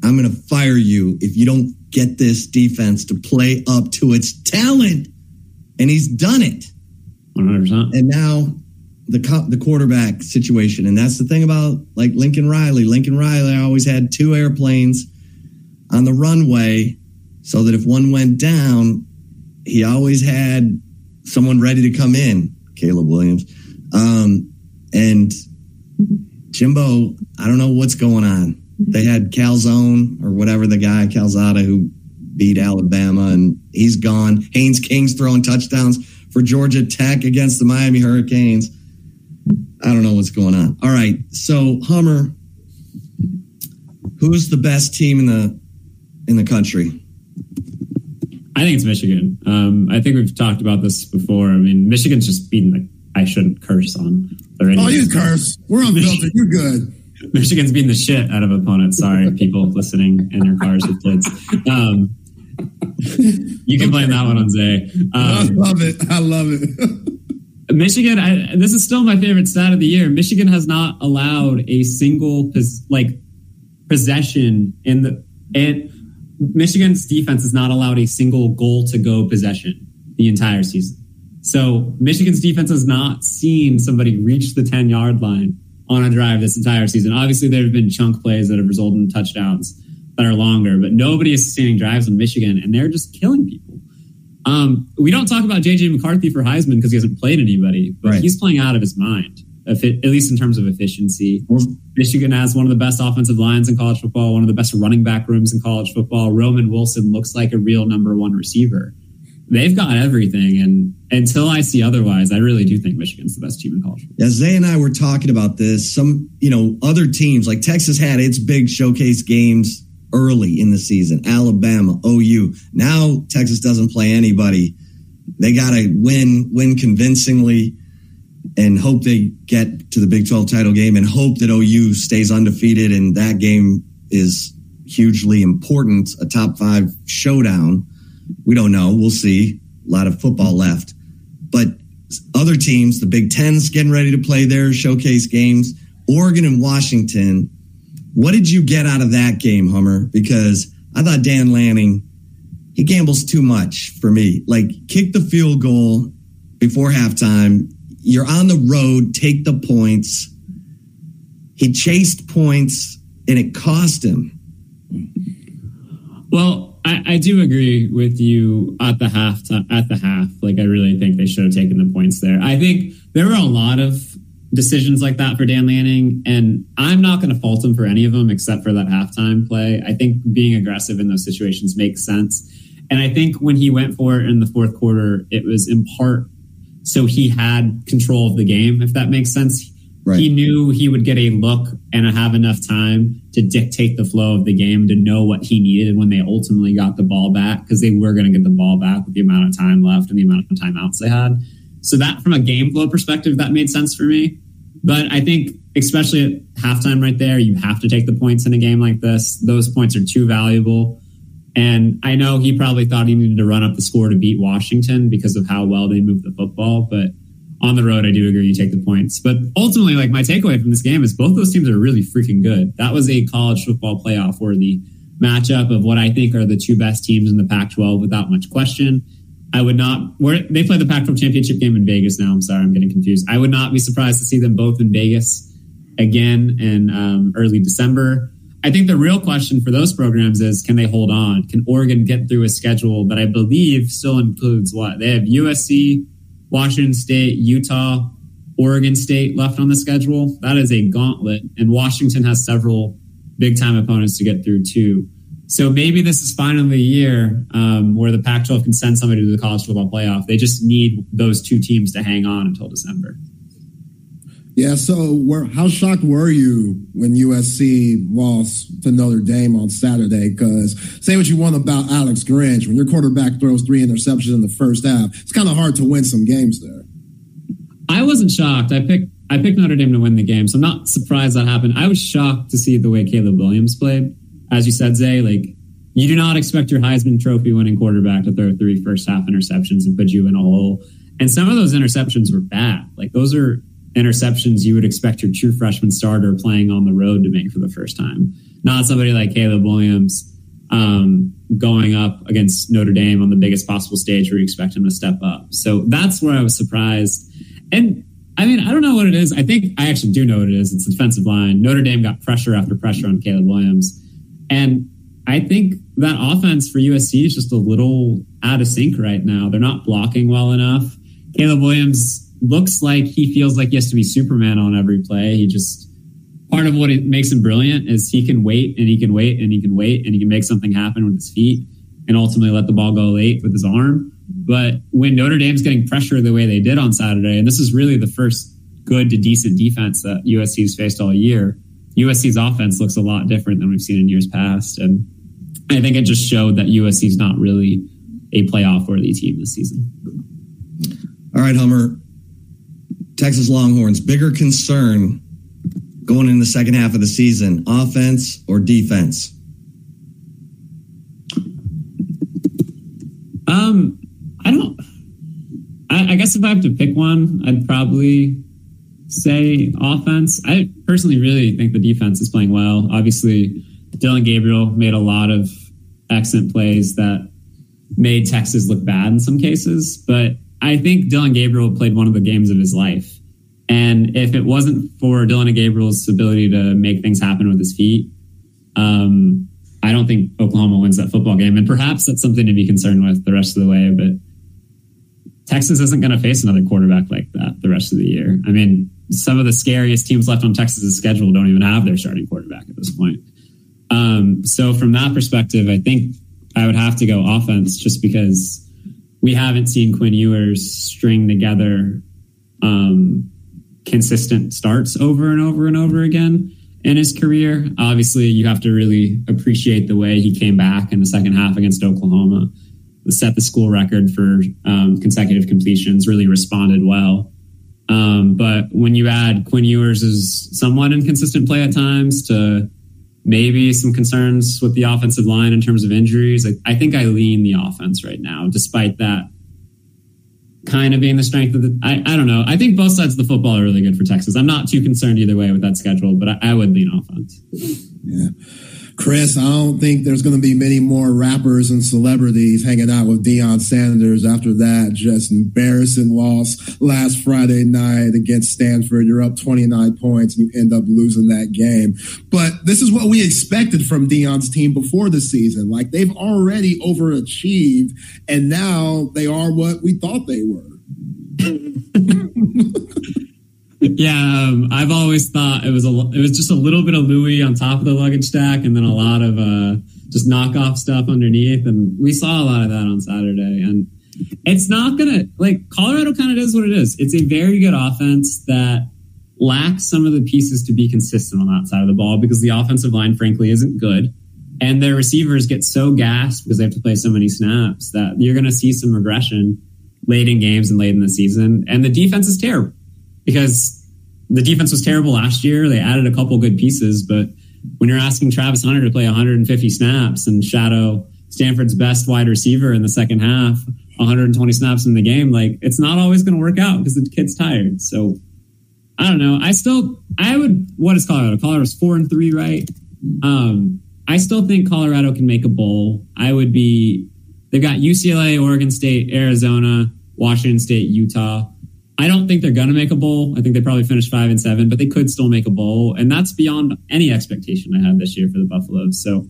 I'm going to fire you if you don't get this defense to play up to its talent. And he's done it. 100%. And now the co- the quarterback situation, and that's the thing about like Lincoln Riley. Lincoln Riley always had two airplanes on the runway, so that if one went down, he always had someone ready to come in. Caleb Williams, um, and Jimbo. I don't know what's going on. They had Calzone or whatever the guy Calzada who beat Alabama, and he's gone. Haynes King's throwing touchdowns for Georgia Tech against the Miami Hurricanes. I don't know what's going on. All right, so Hummer, who's the best team in the in the country? I think it's Michigan. Um, I think we've talked about this before. I mean, Michigan's just beating the. I shouldn't curse on the radio. Oh, you curse. We're unfiltered. You're good. Michigan's beating the shit out of opponents. Sorry, people listening in your cars with kids. Um, you can blame that one on Zay. I Um, love it. I love it. Michigan, I, this is still my favorite stat of the year. Michigan has not allowed a single pos, like possession in the and Michigan's defense has not allowed a single goal to go possession the entire season. So Michigan's defense has not seen somebody reach the 10 yard line on a drive this entire season. Obviously, there have been chunk plays that have resulted in touchdowns that are longer, but nobody is sustaining drives in Michigan, and they're just killing people. Um, we don't talk about JJ McCarthy for Heisman because he hasn't played anybody, but Right. he's playing out of his mind, at least in terms of efficiency. Michigan has one of the best offensive lines in college football, one of the best running back rooms in college football. Roman Wilson looks like a real number one receiver. They've got everything, and until I see otherwise, I really do think Michigan's the best team in college. football. Yeah, Zay and I were talking about this. Some, you know, other teams like Texas had its big showcase games early in the season. Alabama, OU. Now Texas doesn't play anybody. They got to win, win convincingly, and hope they get to the Big 12 title game, and hope that OU stays undefeated. And that game is hugely important. A top five showdown. We don't know. We'll see. A lot of football left, but other teams, the Big Ten's getting ready to play their showcase games. Oregon and Washington. What did you get out of that game, Hummer? Because I thought Dan Lanning, he gambles too much for me. Like, kick the field goal before halftime. You're on the road, take the points. He chased points and it cost him. Well, I, I do agree with you at the half. At the half, like I really think they should have taken the points there. I think there were a lot of decisions like that for Dan Lanning, and I'm not going to fault him for any of them except for that halftime play. I think being aggressive in those situations makes sense, and I think when he went for it in the fourth quarter, it was in part so he had control of the game. If that makes sense, Right. he knew he would get a look and have enough time to dictate the flow of the game to know what he needed when they ultimately got the ball back because they were going to get the ball back with the amount of time left and the amount of timeouts they had. So that from a game flow perspective, that made sense for me. But I think especially at halftime right there, you have to take the points in a game like this. Those points are too valuable. And I know he probably thought he needed to run up the score to beat Washington because of how well they moved the football, but on the road, I do agree you take the points. But ultimately, like my takeaway from this game is both those teams are really freaking good. That was a college football playoff worthy matchup of what I think are the two best teams in the Pac 12 without much question. I would not, they play the Pac 12 championship game in Vegas now. I'm sorry, I'm getting confused. I would not be surprised to see them both in Vegas again in um, early December. I think the real question for those programs is can they hold on? Can Oregon get through a schedule that I believe still includes what? They have USC, Washington State, Utah, Oregon State left on the schedule. That is a gauntlet, and Washington has several big time opponents to get through too. So maybe this is finally the year um, where the Pac-12 can send somebody to the college football playoff. They just need those two teams to hang on until December. Yeah, so where, how shocked were you when USC lost to Notre Dame on Saturday? Because say what you want about Alex Grinch, when your quarterback throws three interceptions in the first half, it's kind of hard to win some games there. I wasn't shocked. I picked I picked Notre Dame to win the game, so I'm not surprised that happened. I was shocked to see the way Caleb Williams played. As you said, Zay, like you do not expect your Heisman Trophy winning quarterback to throw three first half interceptions and put you in a hole. And some of those interceptions were bad. Like those are interceptions you would expect your true freshman starter playing on the road to make for the first time. Not somebody like Caleb Williams um, going up against Notre Dame on the biggest possible stage where you expect him to step up. So that's where I was surprised. And I mean, I don't know what it is. I think I actually do know what it is. It's defensive line. Notre Dame got pressure after pressure on Caleb Williams. And I think that offense for USC is just a little out of sync right now. They're not blocking well enough. Caleb Williams looks like he feels like he has to be Superman on every play. He just part of what makes him brilliant is he can wait and he can wait and he can wait and he can make something happen with his feet and ultimately let the ball go late with his arm. But when Notre Dame's getting pressure the way they did on Saturday, and this is really the first good to decent defense that USC's faced all year, USC's offense looks a lot different than we've seen in years past. And I think it just showed that USC's not really a playoff worthy team this season. All right, Hummer. Texas Longhorns, bigger concern going in the second half of the season, offense or defense? Um, I don't. I, I guess if I have to pick one, I'd probably say offense. I personally really think the defense is playing well. Obviously, Dillon Gabriel made a lot of excellent plays that made Texas look bad in some cases, but I think Dillon Gabriel played one of the games of his life. And if it wasn't for Dillon Gabriel's ability to make things happen with his feet, um, I don't think Oklahoma wins that football game. And perhaps that's something to be concerned with the rest of the way. But Texas isn't going to face another quarterback like that the rest of the year. I mean, some of the scariest teams left on Texas's schedule don't even have their starting quarterback at this point. Um, so from that perspective, I think I would have to go offense just because we haven't seen Quinn Ewers string together um, consistent starts over and over and over again in his career. Obviously, you have to really appreciate the way he came back in the second half against Oklahoma, set the school record for um, consecutive completions, really responded well. Um, but when you add Quinn Ewers' is somewhat inconsistent play at times to maybe some concerns with the offensive line in terms of injuries, I, I think I lean the offense right now, despite that kind of being the strength of the. I, I don't know. I think both sides of the football are really good for Texas. I'm not too concerned either way with that schedule, but I, I would lean offense. Yeah. Chris, I don't think there's going to be many more rappers and celebrities hanging out with Deion Sanders after that just embarrassing loss last Friday night against Stanford. You're up 29 points and you end up losing that game. But this is what we expected from Deion's team before the season. Like they've already overachieved and now they are what we thought they were. yeah, um, I've always thought it was a it was just a little bit of Louis on top of the luggage stack, and then a lot of uh, just knockoff stuff underneath. And we saw a lot of that on Saturday. And it's not gonna like Colorado kind of does what it is. It's a very good offense that lacks some of the pieces to be consistent on that side of the ball because the offensive line, frankly, isn't good. And their receivers get so gassed because they have to play so many snaps that you're going to see some regression late in games and late in the season. And the defense is terrible because the defense was terrible last year. They added a couple good pieces, but when you're asking Travis Hunter to play 150 snaps and shadow Stanford's best wide receiver in the second half, 120 snaps in the game, like it's not always going to work out because the kid's tired. So I don't know. I still, I would, what is Colorado? Colorado's four and three, right? Um, I still think Colorado can make a bowl. I would be, they've got UCLA, Oregon State, Arizona, Washington State, Utah. I don't think they're going to make a bowl. I think they probably finish five and seven, but they could still make a bowl. And that's beyond any expectation I had this year for the Buffaloes. So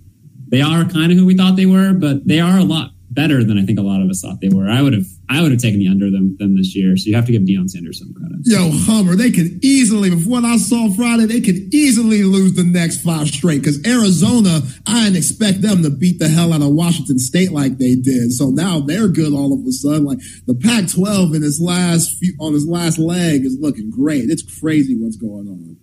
they are kind of who we thought they were, but they are a lot better than I think a lot of us thought they were. I would have I would have taken the under them them this year. So you have to give Deion Sanders some credit. Yo, Hummer, they could easily, with what I saw Friday, they could easily lose the next five straight. Because Arizona, I didn't expect them to beat the hell out of Washington State like they did. So now they're good all of a sudden. Like the Pac-12 in his last few, on his last leg is looking great. It's crazy what's going on.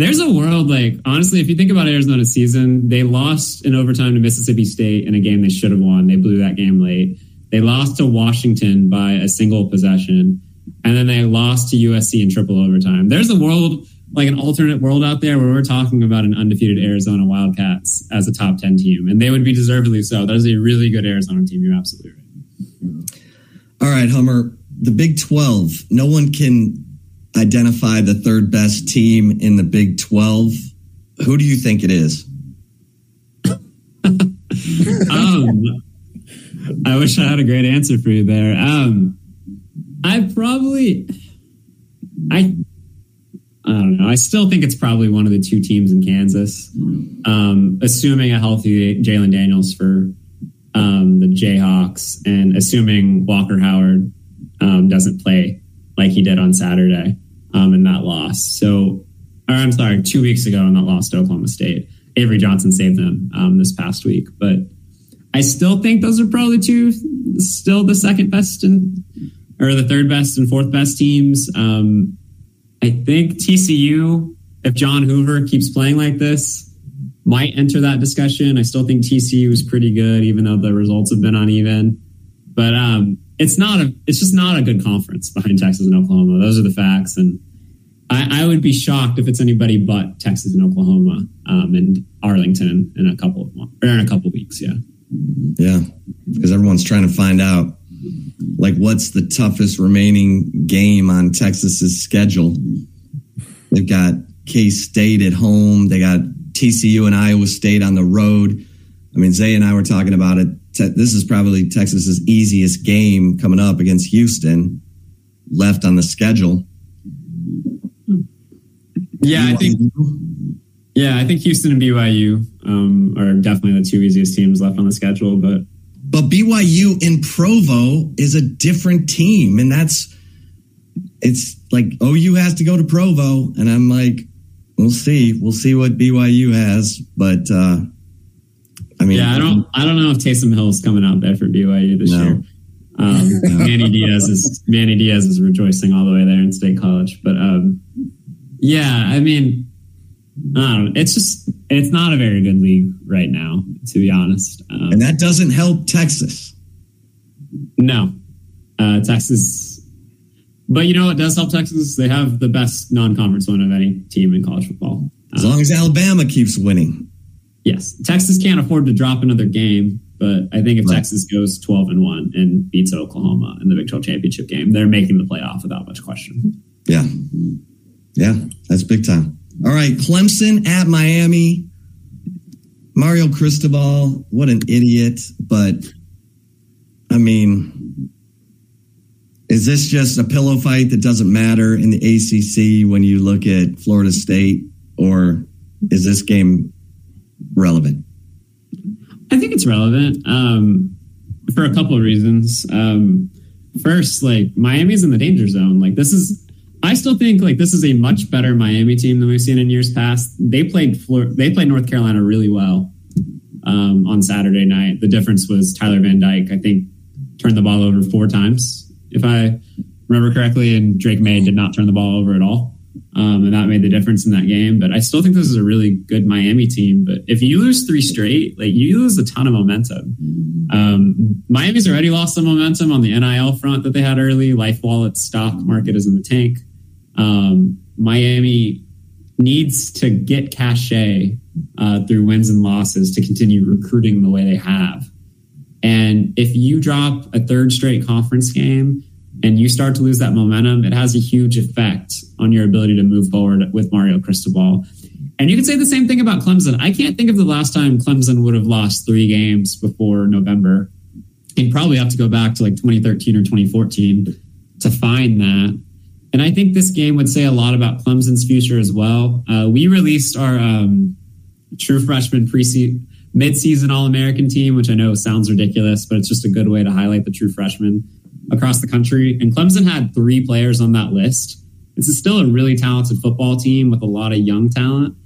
There's a world like honestly, if you think about Arizona's season, they lost in overtime to Mississippi State in a game they should have won. They blew that game late. They lost to Washington by a single possession, and then they lost to USC in triple overtime. There's a world like an alternate world out there where we're talking about an undefeated Arizona Wildcats as a top 10 team, and they would be deservedly so. That is a really good Arizona team. You're absolutely right. All right, Hummer. the Big 12, no one can identify the third best team in the Big 12. Who do you think it is? um, I wish I had a great answer for you there. Um, I probably, I, I don't know. I still think it's probably one of the two teams in Kansas, um, assuming a healthy Jalon Daniels for um, the Jayhawks, and assuming Walker Howard um, doesn't play like he did on Saturday um, in that loss. So, or I'm sorry, two weeks ago in that loss to Oklahoma State. Avery Johnson saved them um, this past week, but I still think those are probably two, still the second best and or the third best and fourth best teams. Um, I think TCU, if John Hoover keeps playing like this, might enter that discussion. I still think TCU is pretty good, even though the results have been uneven. But um, it's not a, it's just not a good conference behind Texas and Oklahoma. Those are the facts, and I, I would be shocked if it's anybody but Texas and Oklahoma um, and Arlington in a couple of or in a couple weeks. Yeah, yeah, because everyone's trying to find out like what's the toughest remaining game on Texas's schedule. They've got K State at home. They got TCU and Iowa State on the road. I mean, Zay and I were talking about it. This is probably Texas's easiest game coming up against Houston, left on the schedule. Yeah, I think. Yeah, I think Houston and BYU um, are definitely the two easiest teams left on the schedule. But but BYU in Provo is a different team, and that's it's like OU has to go to Provo, and I'm like, we'll see. We'll see what BYU has, but uh, I mean, yeah, I don't, I don't know if Taysom Hill is coming out there for BYU this no. year. Um, Manny Diaz is Manny Diaz is rejoicing all the way there in State College, but um, yeah, I mean, I don't know. It's just it's not a very good league right now, to be honest. Um, and that doesn't help Texas. No, uh, Texas but you know what does help Texas? They have the best non-conference win of any team in college football. As long as Alabama keeps winning. Yes, Texas can't afford to drop another game, but I think if right. Texas goes twelve and one and beats Oklahoma in the Big Twelve championship game, they're making the playoff without much question. Yeah, yeah, that's big time. All right, Clemson at Miami. Mario Cristobal, what an idiot! But I mean, is this just a pillow fight that doesn't matter in the ACC when you look at Florida State, or is this game relevant? I think it's relevant um, for a couple of reasons. Um, first, like Miami's in the danger zone. Like this is, I still think like this is a much better Miami team than we've seen in years past. They played they played North Carolina really well um, on Saturday night. The difference was Tyler Van Dyke. I think turned the ball over four times if I remember correctly, and Drake Maye did not turn the ball over at all. Um, and that made the difference in that game. But I still think this is a really good Miami team. But if you lose three straight, like you lose a ton of momentum. Um, Miami's already lost some momentum on the NIL front that they had early. Life LifeWallet stock market is in the tank. Um, Miami needs to get cachet uh, through wins and losses to continue recruiting the way they have. And if you drop a third straight conference game and you start to lose that momentum, it has a huge effect on your ability to move forward with Mario Cristobal. And you can say the same thing about Clemson. I can't think of the last time Clemson would have lost three games before November. You'd probably have to go back to like 2013 or 2014 to find that. And I think this game would say a lot about Clemson's future as well. Uh, we released our um, true freshman preseason midseason All American team, which I know sounds ridiculous, but it's just a good way to highlight the true freshmen across the country. And Clemson had three players on that list. This is still a really talented football team with a lot of young talent.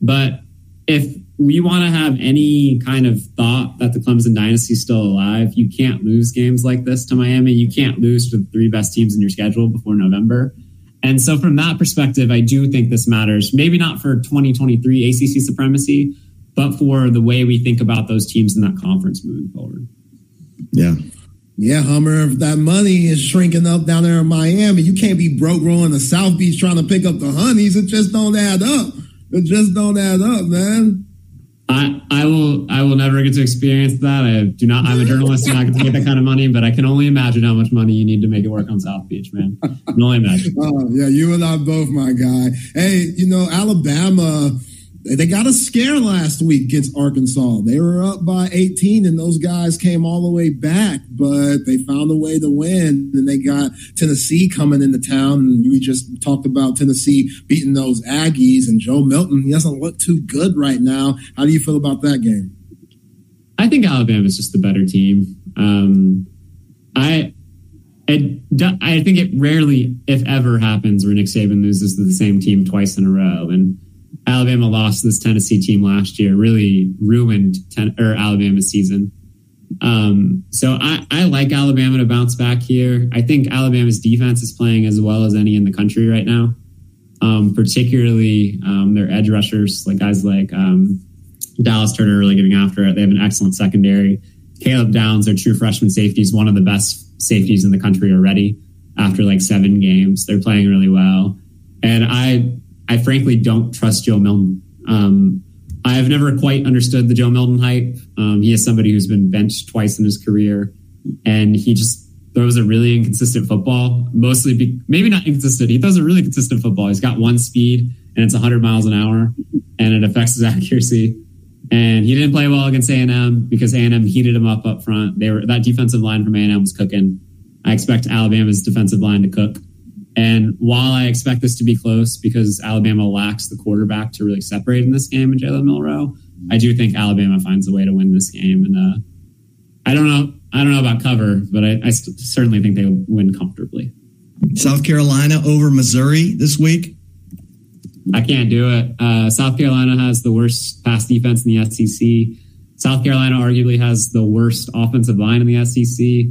But if we want to have any kind of thought that the Clemson dynasty is still alive, you can't lose games like this to Miami. You can't lose to the three best teams in your schedule before November. And so, from that perspective, I do think this matters. Maybe not for 2023 ACC supremacy, but for the way we think about those teams in that conference moving forward. Yeah. Yeah, Hummer, if that money is shrinking up down there in Miami, you can't be broke rolling the South Beach trying to pick up the honeys. It just don't add up. It just don't add up, man. I, I will I will never get to experience that. I do not. I'm a journalist and I get to make that kind of money, but I can only imagine how much money you need to make it work on South Beach, man. I can only imagine. Oh, yeah, you and I both, my guy. Hey, you know Alabama they got a scare last week against Arkansas. They were up by 18 and those guys came all the way back, but they found a way to win. And they got Tennessee coming into town. And we just talked about Tennessee beating those Aggies and Joe Milton. He doesn't look too good right now. How do you feel about that game? I think Alabama is just the better team. Um, I, it, I think it rarely, if ever, happens where Nick Saban loses to the same team twice in a row. And Alabama lost this Tennessee team last year, really ruined ten, or Alabama's season. Um, so I, I like Alabama to bounce back here. I think Alabama's defense is playing as well as any in the country right now. Um, particularly um, their edge rushers, like guys like um, Dallas Turner, really getting after it. They have an excellent secondary. Caleb Downs, their true freshman safety, is one of the best safeties in the country already. After like seven games, they're playing really well, and I I frankly don't trust Joe Milton. Um, I have never quite understood the Joe Milton hype. Um, he is somebody who's been benched twice in his career, and he just throws a really inconsistent football. Mostly, be, maybe not inconsistent. He throws a really consistent football. He's got one speed, and it's 100 miles an hour, and it affects his accuracy. And he didn't play well against A and M because A and M heated him up up front. They were that defensive line from A and M was cooking. I expect Alabama's defensive line to cook. And while I expect this to be close because Alabama lacks the quarterback to really separate in this game in Jalen Milroe, I do think Alabama finds a way to win this game. And uh, I don't know, I don't know about cover, but I, I st- certainly think they will win comfortably. South Carolina over Missouri this week. I can't do it. Uh, South Carolina has the worst pass defense in the SEC. South Carolina arguably has the worst offensive line in the SEC.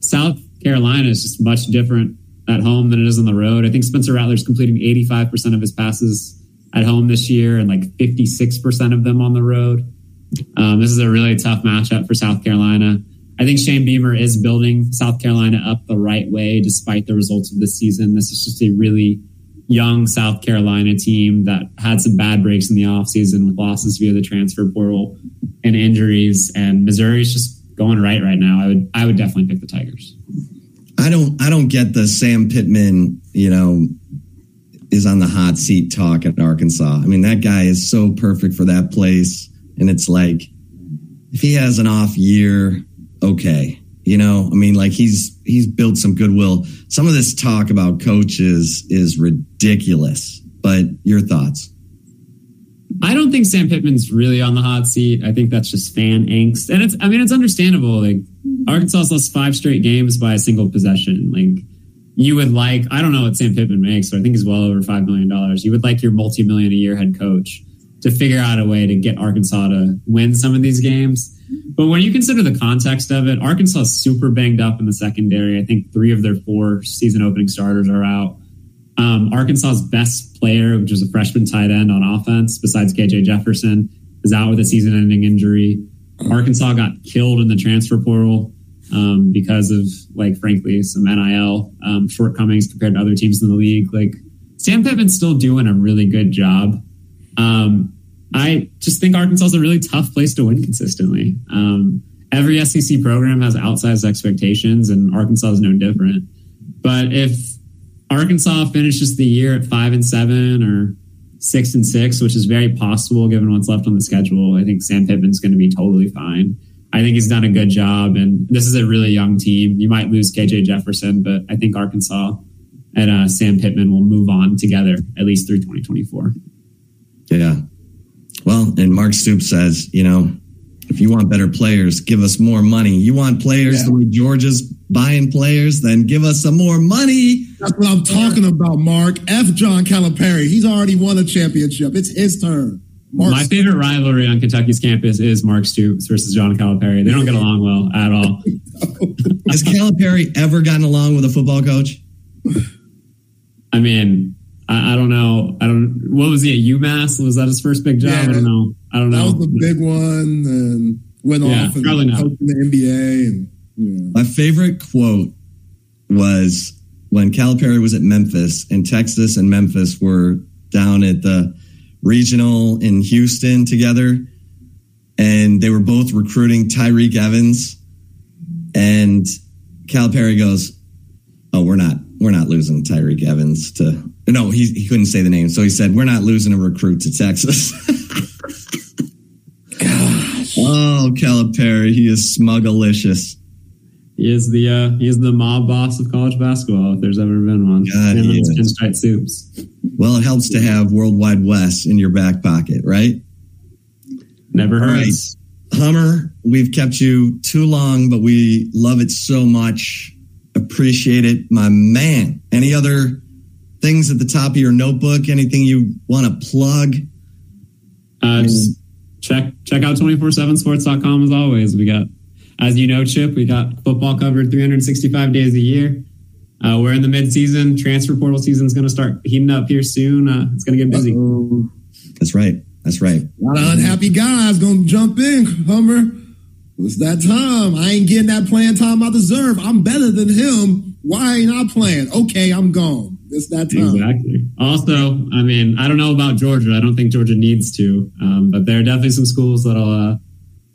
South Carolina is just much different at home than it is on the road. I think Spencer Rattler's completing 85% of his passes at home this year and like 56% of them on the road. Um, this is a really tough matchup for South Carolina. I think Shane Beamer is building South Carolina up the right way despite the results of this season. This is just a really young South Carolina team that had some bad breaks in the offseason with losses via the transfer portal and injuries. And Missouri's just going right right now. I would I would definitely pick the Tigers. I don't I don't get the Sam Pittman, you know, is on the hot seat talk at Arkansas. I mean, that guy is so perfect for that place. And it's like if he has an off year, okay. You know, I mean, like he's he's built some goodwill. Some of this talk about coaches is ridiculous. But your thoughts? I don't think Sam Pittman's really on the hot seat. I think that's just fan angst, and it's. I mean, it's understandable. Like Arkansas lost five straight games by a single possession. Like you would like. I don't know what Sam Pittman makes, but I think he's well over five million dollars. You would like your multi-million a year head coach to figure out a way to get Arkansas to win some of these games. But when you consider the context of it, Arkansas is super banged up in the secondary. I think three of their four season opening starters are out. Um, Arkansas's best player, which is a freshman tight end on offense, besides KJ Jefferson, is out with a season ending injury. Arkansas got killed in the transfer portal um, because of, like, frankly, some NIL um, shortcomings compared to other teams in the league. Like, Sam Pittman's still doing a really good job. Um, I just think Arkansas is a really tough place to win consistently. Um, every SEC program has outsized expectations, and Arkansas is no different. But if Arkansas finishes the year at five and seven or six and six, which is very possible given what's left on the schedule. I think Sam Pittman's going to be totally fine. I think he's done a good job, and this is a really young team. You might lose KJ Jefferson, but I think Arkansas and uh, Sam Pittman will move on together at least through 2024. Yeah. Well, and Mark Stoops says, you know, if you want better players, give us more money. You want players yeah. the way Georgia's buying players, then give us some more money. That's what I'm talking about, Mark. F. John Calipari. He's already won a championship. It's his turn. Mark My Stoops. favorite rivalry on Kentucky's campus is Mark Stoops versus John Calipari. They don't get along well at all. Has Calipari ever gotten along with a football coach? I mean, I, I, don't know. I don't. What was he at UMass? Was that his first big job? Yeah, I don't know. I don't know. That was the big one, and went yeah, off and probably not. in the NBA. And yeah. my favorite quote was when Calipari was at Memphis, and Texas and Memphis were down at the regional in Houston together. and they were both recruiting Tyreke Evans. And Calipari goes, "Oh, we're not we're not losing Tyreke Evans to no, he he couldn't say the name, so he said we're not losing a recruit to Texas." Gosh. Oh, Calipari, he is smuggalicious. He is the uh, he is the mob boss of college basketball. If there's ever been one, God, Him he and his is. pinstripe suits. Well, it helps to have Worldwide Wes in your back pocket, right? Never All right. hurts. Hummer, we've kept you too long, but we love it so much. Appreciate it, my man. Any other things at the top of your notebook? Anything you want to plug? Uh, just check check out 247sports.com as always. We got, as you know, Chip, we got football covered 365 days a year. Uh, we're in the mid-season. Transfer portal season is going to start heating up here soon. Uh, it's going to get busy. Uh-oh. That's right. That's right. A lot of unhappy guys gonna jump in, Hummer. It's that time. I ain't getting that playing time I deserve. I'm better than him. Why ain't I playing? Okay, I'm gone. It's that time. Exactly. Also, I mean, I don't know about Georgia. I don't think Georgia needs to, um, but there are definitely some schools that'll uh,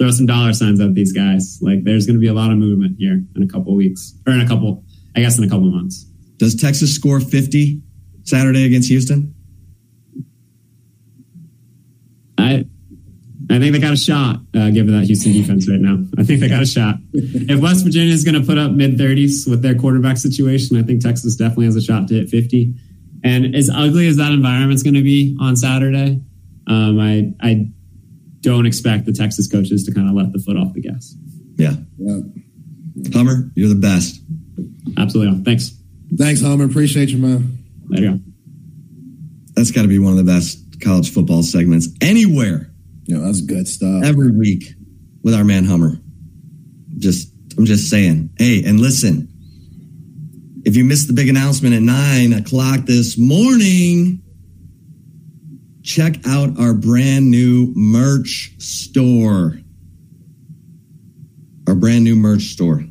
throw some dollar signs at these guys. Like, there's going to be a lot of movement here in a couple weeks, or in a couple, I guess, in a couple months. Does Texas score 50 Saturday against Houston? I, I think they got a shot, uh, given that Houston defense right now. I think they got a shot. If West Virginia is going to put up mid 30s with their quarterback situation, I think Texas definitely has a shot to hit 50. And as ugly as that environment's going to be on Saturday, um, I I don't expect the Texas coaches to kind of let the foot off the gas. Yeah. Yeah. Hummer, you're the best. Absolutely. Thanks. Thanks, Hummer. Appreciate you, man. There you go. That's got to be one of the best college football segments anywhere Yeah, that's good stuff. every week with our man Hummer. Just, I'm just saying. Hey, and listen, if you missed the big announcement at nine o'clock this morning, check out our brand new merch store. Our brand new merch store.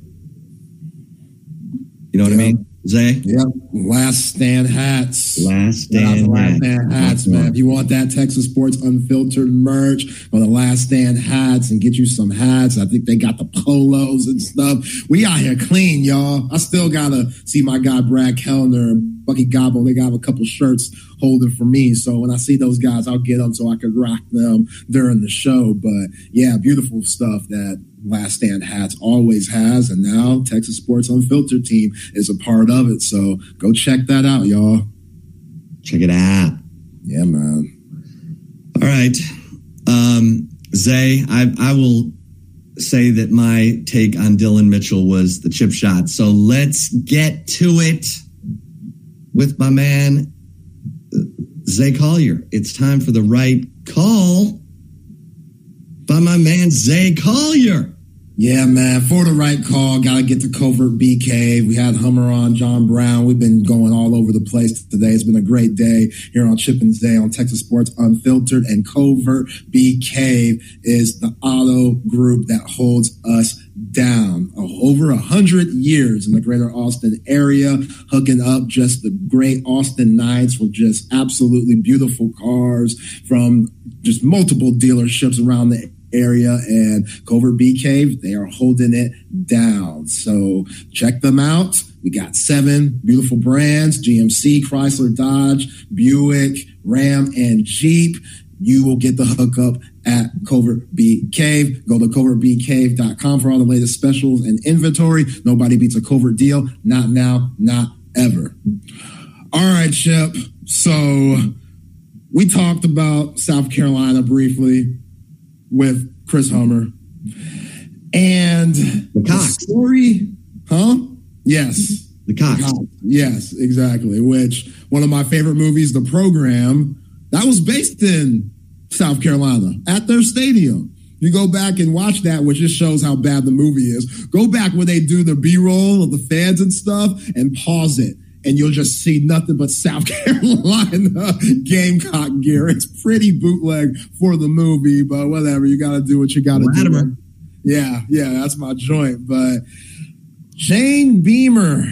You know what I mean? Zay? Yep. Last stand hats. Last Shout out to stand. Last. Stand Hats, man. If you want that Texas Sports Unfiltered merch on the Last Stand Hats and get you some hats, I think they got the polos and stuff. We out here clean, y'all. I still gotta see my guy Brad Kellner Bucky Gobble. They got a couple shirts holding for me. So when I see those guys, I'll get them so I can rock them during the show. But yeah, beautiful stuff that Last Stand Hats always has. And now Texas Sports Unfiltered team is a part of it. So go check that out, y'all. Check it out. Yeah, man. All right. Um, Zay, I, I will say that my take on Dillon Mitchell was the chip shot. So let's get to it with my man, Zay Collier. It's time for the right call by my man, Zay Collier. Yeah, man. For the right call, got to get the Covert Bee Cave. We had Hummer on, John Brown. We've been going all over the place today. It's been a great day here on Chip Day on Texas Sports Unfiltered. And Covert Bee Cave is the auto group that holds us down. Over a hundred years in the greater Austin area, hooking up just the great Austin nights with just absolutely beautiful cars from just multiple dealerships around the area and Covert Bee Cave, they are holding it down. So check them out. We got seven beautiful brands, GMC, Chrysler, Dodge, Buick, Ram, and Jeep. You will get the hookup at Covert Bee Cave. Go to covertbeecave.com for all the latest specials and inventory. Nobody beats a covert deal. Not now, not ever. All right, Chip. So we talked about South Carolina briefly with Chris Hummer. And the Cox. story, huh? Yes. The Cox. Yes, exactly. Which one of my favorite movies, The Program, that was based in South Carolina at their stadium. You go back and watch that, which just shows how bad the movie is. Go back when they do the B roll of the fans and stuff and pause it. And you'll just see nothing but South Carolina Gamecock gear. It's pretty bootleg for the movie, but whatever. You got to do what you got to do. Yeah, yeah, that's my joint. But Shane Beamer,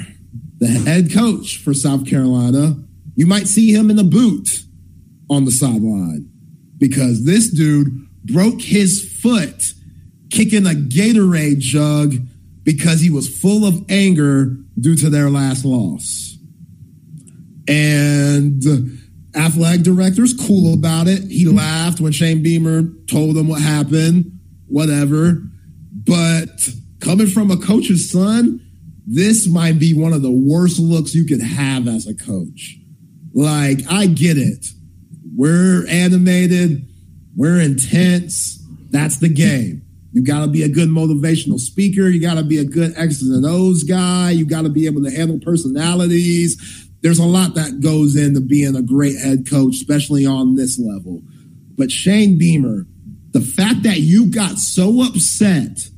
the head coach for South Carolina, you might see him in the boot on the sideline because this dude broke his foot kicking a Gatorade jug because he was full of anger due to their last loss. And athletic director's cool about it. He mm-hmm. laughed when Shane Beamer told him what happened, whatever. But coming from a coach's son, this might be one of the worst looks you could have as a coach. Like, I get it. We're animated, we're intense. That's the game. You got to be a good motivational speaker. You got to be a good X's and O's guy. You got to be able to handle personalities. There's a lot that goes into being a great head coach, especially on this level. But Shane Beamer, the fact that you got so upset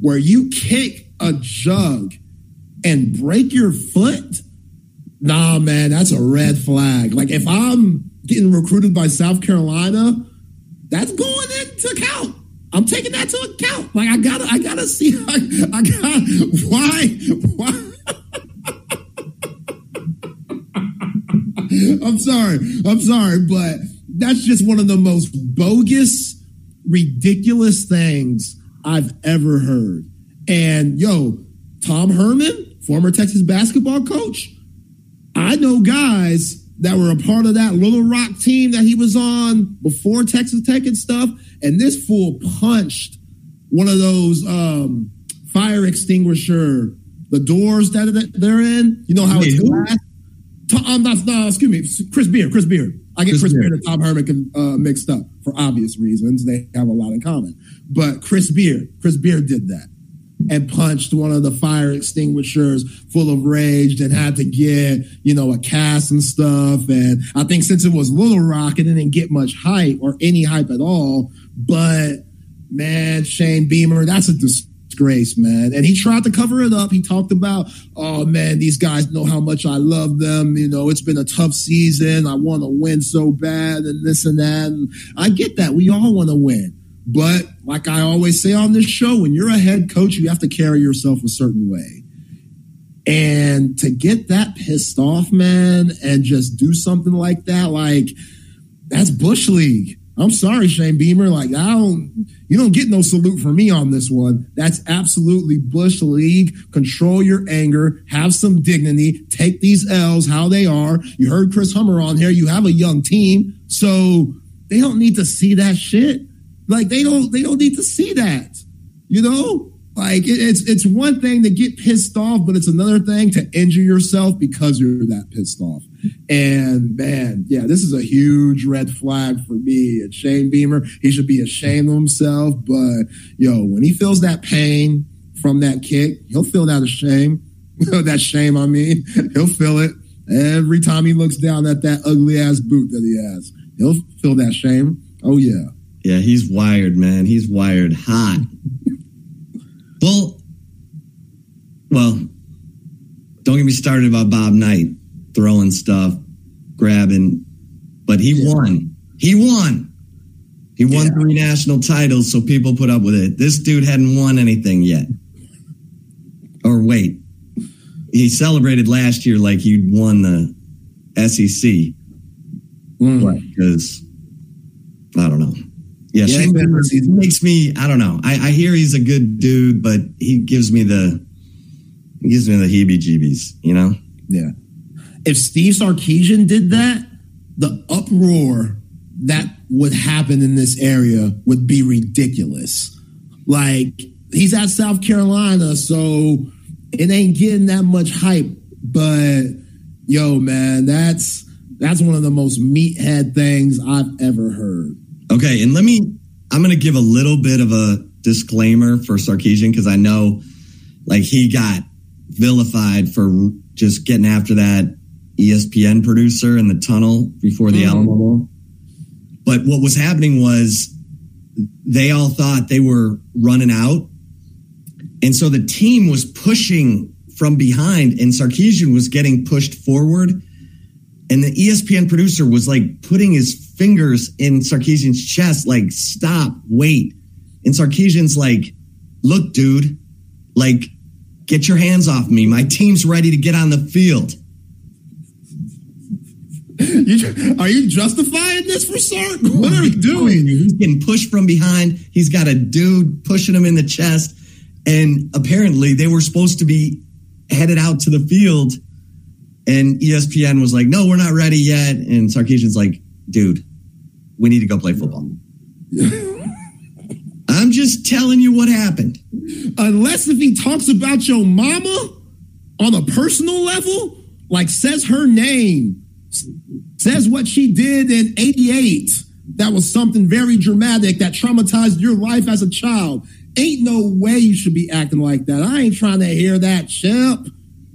where you kick a jug and break your foot, nah, man, that's a red flag. Like if I'm getting recruited by South Carolina, that's going into account. I'm taking that to account. Like I gotta, I gotta see. I, I got why, why. I'm sorry, I'm sorry, but that's just one of the most bogus, ridiculous things I've ever heard. And yo, Tom Herman, former Texas basketball coach, I know guys that were a part of that Little Rock team that he was on before Texas Tech and stuff. And this fool punched one of those um, fire extinguisher, the doors that they're in. You know how it's glass? Tom, that's, no, excuse me, Chris Beard, Chris Beard. I get Chris, Chris Beard and Tom Herman uh, mixed up for obvious reasons. They have a lot in common. But Chris Beard, Chris Beard did that and punched one of the fire extinguishers full of rage and had to get, you know, a cast and stuff. And I think since it was Little Rock, it didn't get much hype or any hype at all. But man, Shane Beamer, that's a disgrace, man. And he tried to cover it up. He talked about, oh man, these guys know how much I love them. You know, it's been a tough season. I want to win so bad and this and that. And I get that. We all want to win. But like I always say on this show, when you're a head coach, you have to carry yourself a certain way. And to get that pissed off, man, and just do something like that, like that's Bush League. I'm sorry, Shane Beamer. Like, I don't, you don't get no salute from me on this one. That's absolutely Bush League. Control your anger, have some dignity, take these L's how they are. You heard Chris Hummer on here. You have a young team, so they don't need to see that shit. Like they don't they don't need to see that. You know? Like it, it's it's one thing to get pissed off, but it's another thing to injure yourself because you're that pissed off. And man, yeah, this is a huge red flag for me. And Shane Beamer, he should be ashamed of himself. But yo, when he feels that pain from that kick, he'll feel that shame. that shame, I mean, he'll feel it every time he looks down at that ugly ass boot that he has. He'll feel that shame. Oh yeah. Yeah, he's wired, man. He's wired hot. well, well, don't get me started about Bob Knight throwing stuff, grabbing, but he yeah. won. He won. He won yeah. three national titles, so people put up with it. This dude hadn't won anything yet. Or wait, he celebrated last year like he'd won the SEC. Mm. Because I don't know. Yeah, yeah Shane Beamer makes me. I don't know. I, I hear he's a good dude, but he gives me the he gives me the heebie-jeebies. You know? Yeah. If Steve Sarkisian did that, the uproar that would happen in this area would be ridiculous. Like he's at South Carolina, so it ain't getting that much hype. But yo, man, that's that's one of the most meathead things I've ever heard. Okay, and let me. I'm going to give a little bit of a disclaimer for Sarkisian because I know, like, he got vilified for just getting after that ESPN producer in the tunnel before the mm. Alamo Bowl. But what was happening was they all thought they were running out. And so the team was pushing from behind, and Sarkisian was getting pushed forward. And the ESPN producer was like putting his fingers in Sarkisian's chest, like, stop, wait. And Sarkisian's like, look, dude, like, get your hands off me. My team's ready to get on the field. You, are you justifying this for Sark? What are you doing? He's getting pushed from behind. He's got a dude pushing him in the chest. And apparently they were supposed to be headed out to the field. And ESPN was like, no, we're not ready yet. And Sarkisian's like, dude, we need to go play football. I'm just telling you what happened. Unless if he talks about your mama on a personal level, like says her name, says what she did in 88, that was something very dramatic that traumatized your life as a child. Ain't no way you should be acting like that. I ain't trying to hear that, champ.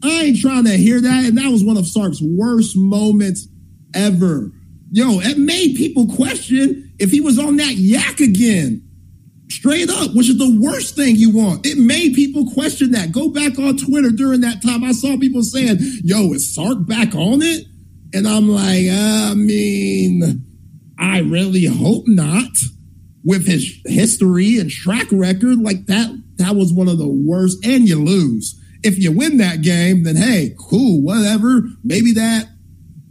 I ain't trying to hear that. And that was one of Sark's worst moments ever. Yo, it made people question if he was on that yak again. Straight up, which is the worst thing you want. It made people question that. Go back on Twitter during that time. I saw people saying, yo, is Sark back on it? And I'm like, I mean, I really hope not. With his history and track record, like that, that was one of the worst. And you lose. If you win that game, then hey, cool, whatever. Maybe that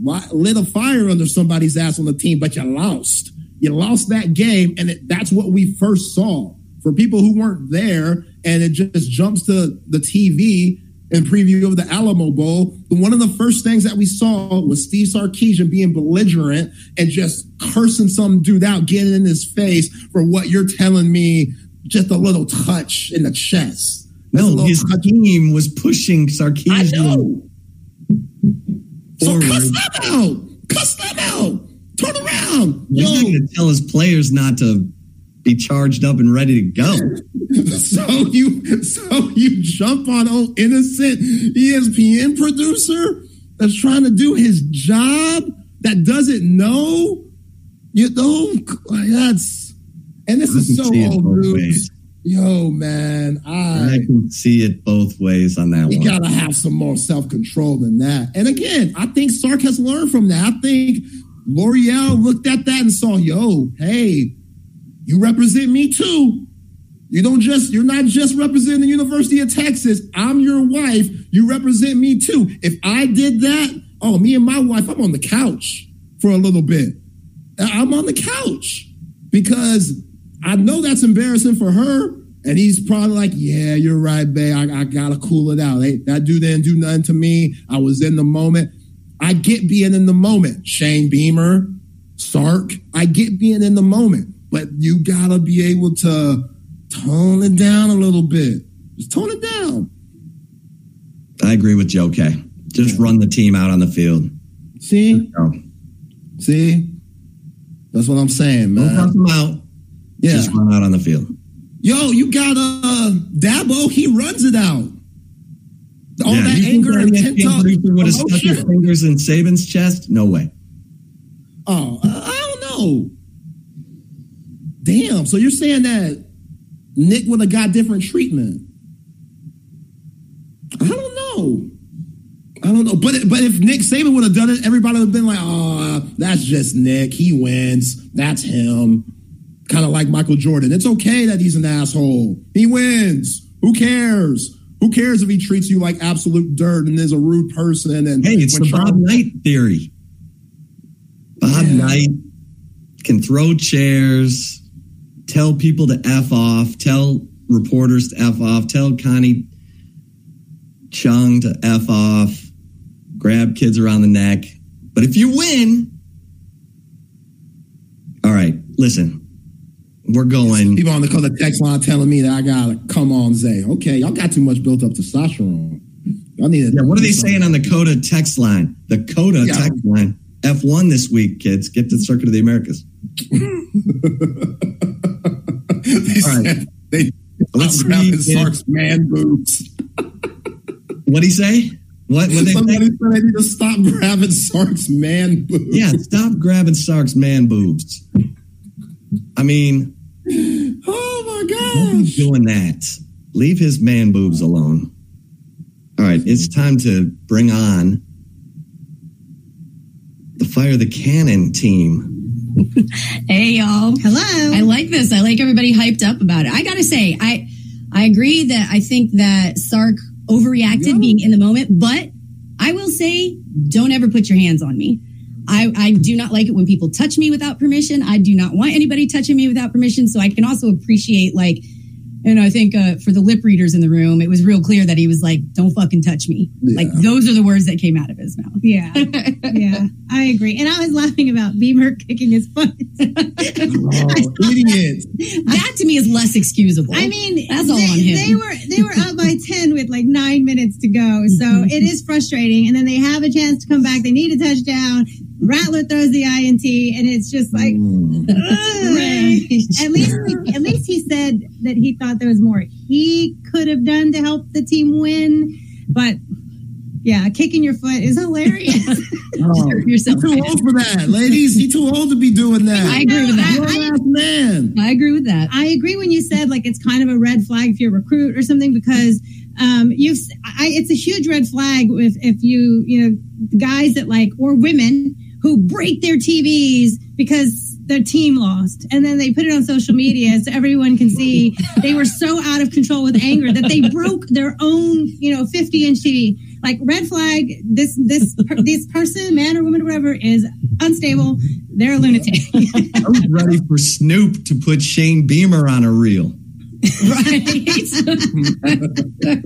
lit a fire under somebody's ass on the team, but you lost. You lost that game, and it, that's what we first saw. For people who weren't there, and it just jumps to the TV and preview of the Alamo Bowl. One of the first things that we saw was Steve Sarkisian being belligerent and just cursing some dude out, getting in his face for what you're telling me, just a little touch in the chest. No, his touch. team was pushing Sarkisian. I know. So cuss them out. Cuss them out. Turn around. He's Yo. not going to tell his players not to be charged up and ready to go. so you so you jump on old innocent ESPN producer that's trying to do his job that doesn't know. You oh, know that's and this is so old news. Yo, man, I, I, can see it both ways on that you one. You gotta have some more self control than that. And again, I think Sark has learned from that. I think Loreal looked at that and saw, yo, hey, you represent me too. You don't just, you're not just representing the University of Texas. I'm your wife. You represent me too. If I did that, oh, me and my wife, I'm on the couch for a little bit. I'm on the couch because I know that's embarrassing for her. And he's probably like, yeah, you're right, babe. I, I gotta cool it out. Hey, that dude didn't do nothing to me. I was in the moment. I get being in the moment. Shane Beamer, Sark, I get being in the moment. But you gotta be able to tone it down a little bit. Just tone it down. I agree with Joe K. Just run the team out on the field. See? See? That's what I'm saying, man. Don't help them out. Yeah. Just run out on the field. Yo, you got uh Dabo, he runs it out. All yeah, that anger and pent up would have stuck his fingers in Saban's chest? No way. Oh, I don't know. Damn. So you're saying that Nick would have got different treatment? I don't know. I don't know. But but if Nick Saban would have done it, everybody would have been like, oh, that's just Nick. He wins. That's him. Kind of like Michael Jordan. It's okay that he's an asshole. He wins. Who cares? Who cares if he treats you like absolute dirt and is a rude person? And hey, it's the Bob Knight theory. Bob yeah. Knight can throw chairs, tell people to f off, tell reporters to f off, tell Connie Chung to f off, grab kids around the neck. But if you win, all right, listen, we're going. People on the color text line telling me that I gotta come on, Zay. Okay, y'all got too much built up testosterone. Y'all need. Yeah, what are they saying on the Coda text line? The Coda yeah. text line. F one this week, kids. Get to the Circuit of the Americas. they All right. They let's Sark's man boobs. What'd he say? What? what Somebody said I need to stop grabbing Sark's man boobs. Yeah, stop grabbing Sark's man boobs. I mean, oh my god, don't be doing that. Leave his man boobs alone. All right, it's time to bring on the Fire the Cannon team. hey y'all. Hello. I like this. I like everybody hyped up about it. I gotta say, I I agree that I think that Sark overreacted yeah. being in the moment, but I will say, don't ever put your hands on me. I, I do not like it when people touch me without permission. I do not want anybody touching me without permission. So I can also appreciate like, and I think uh, for the lip readers in the room, it was real clear that he was like, "Don't fucking touch me." Yeah. Like those are the words that came out of his mouth. Yeah, yeah, I agree. And I was laughing about Beamer kicking his foot. Oh, idiot. that to me is less excusable. I mean, That's all they, on him. They were they were up by ten with like nine minutes to go, so Mm-hmm. it is frustrating. And then they have a chance to come back. They need a touchdown. Rattler throws the INT, and it's just like. Mm. At least, at least he said that he thought there was more he could have done to help the team win. But yeah, kicking your foot is hilarious. Oh, You're he's yourself. too old for that, ladies. He's too old to be doing that. I agree with that. Grown ass man. I agree with that. I agree when you said like it's kind of a red flag if you're a recruit or something because um, you've I, it's a huge red flag if if you you know guys that like or women who break their TVs because their team lost. And then they put it on social media so everyone can see they were so out of control with anger that they broke their own you know 50 inch TV like red flag this this this person man or woman or whatever is unstable. They're a lunatic. I was ready for Snoop to put Shane Beamer on a reel. Right?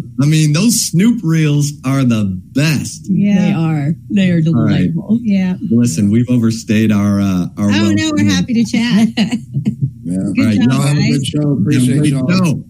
I mean, those Snoop reels are the best. yeah They are. They are delightful. yeah Listen, we've overstayed our uh, our. Oh no, we're happy to chat. Yeah. Good All right, job, y'all have a guys. Good show. Appreciate y'all. show.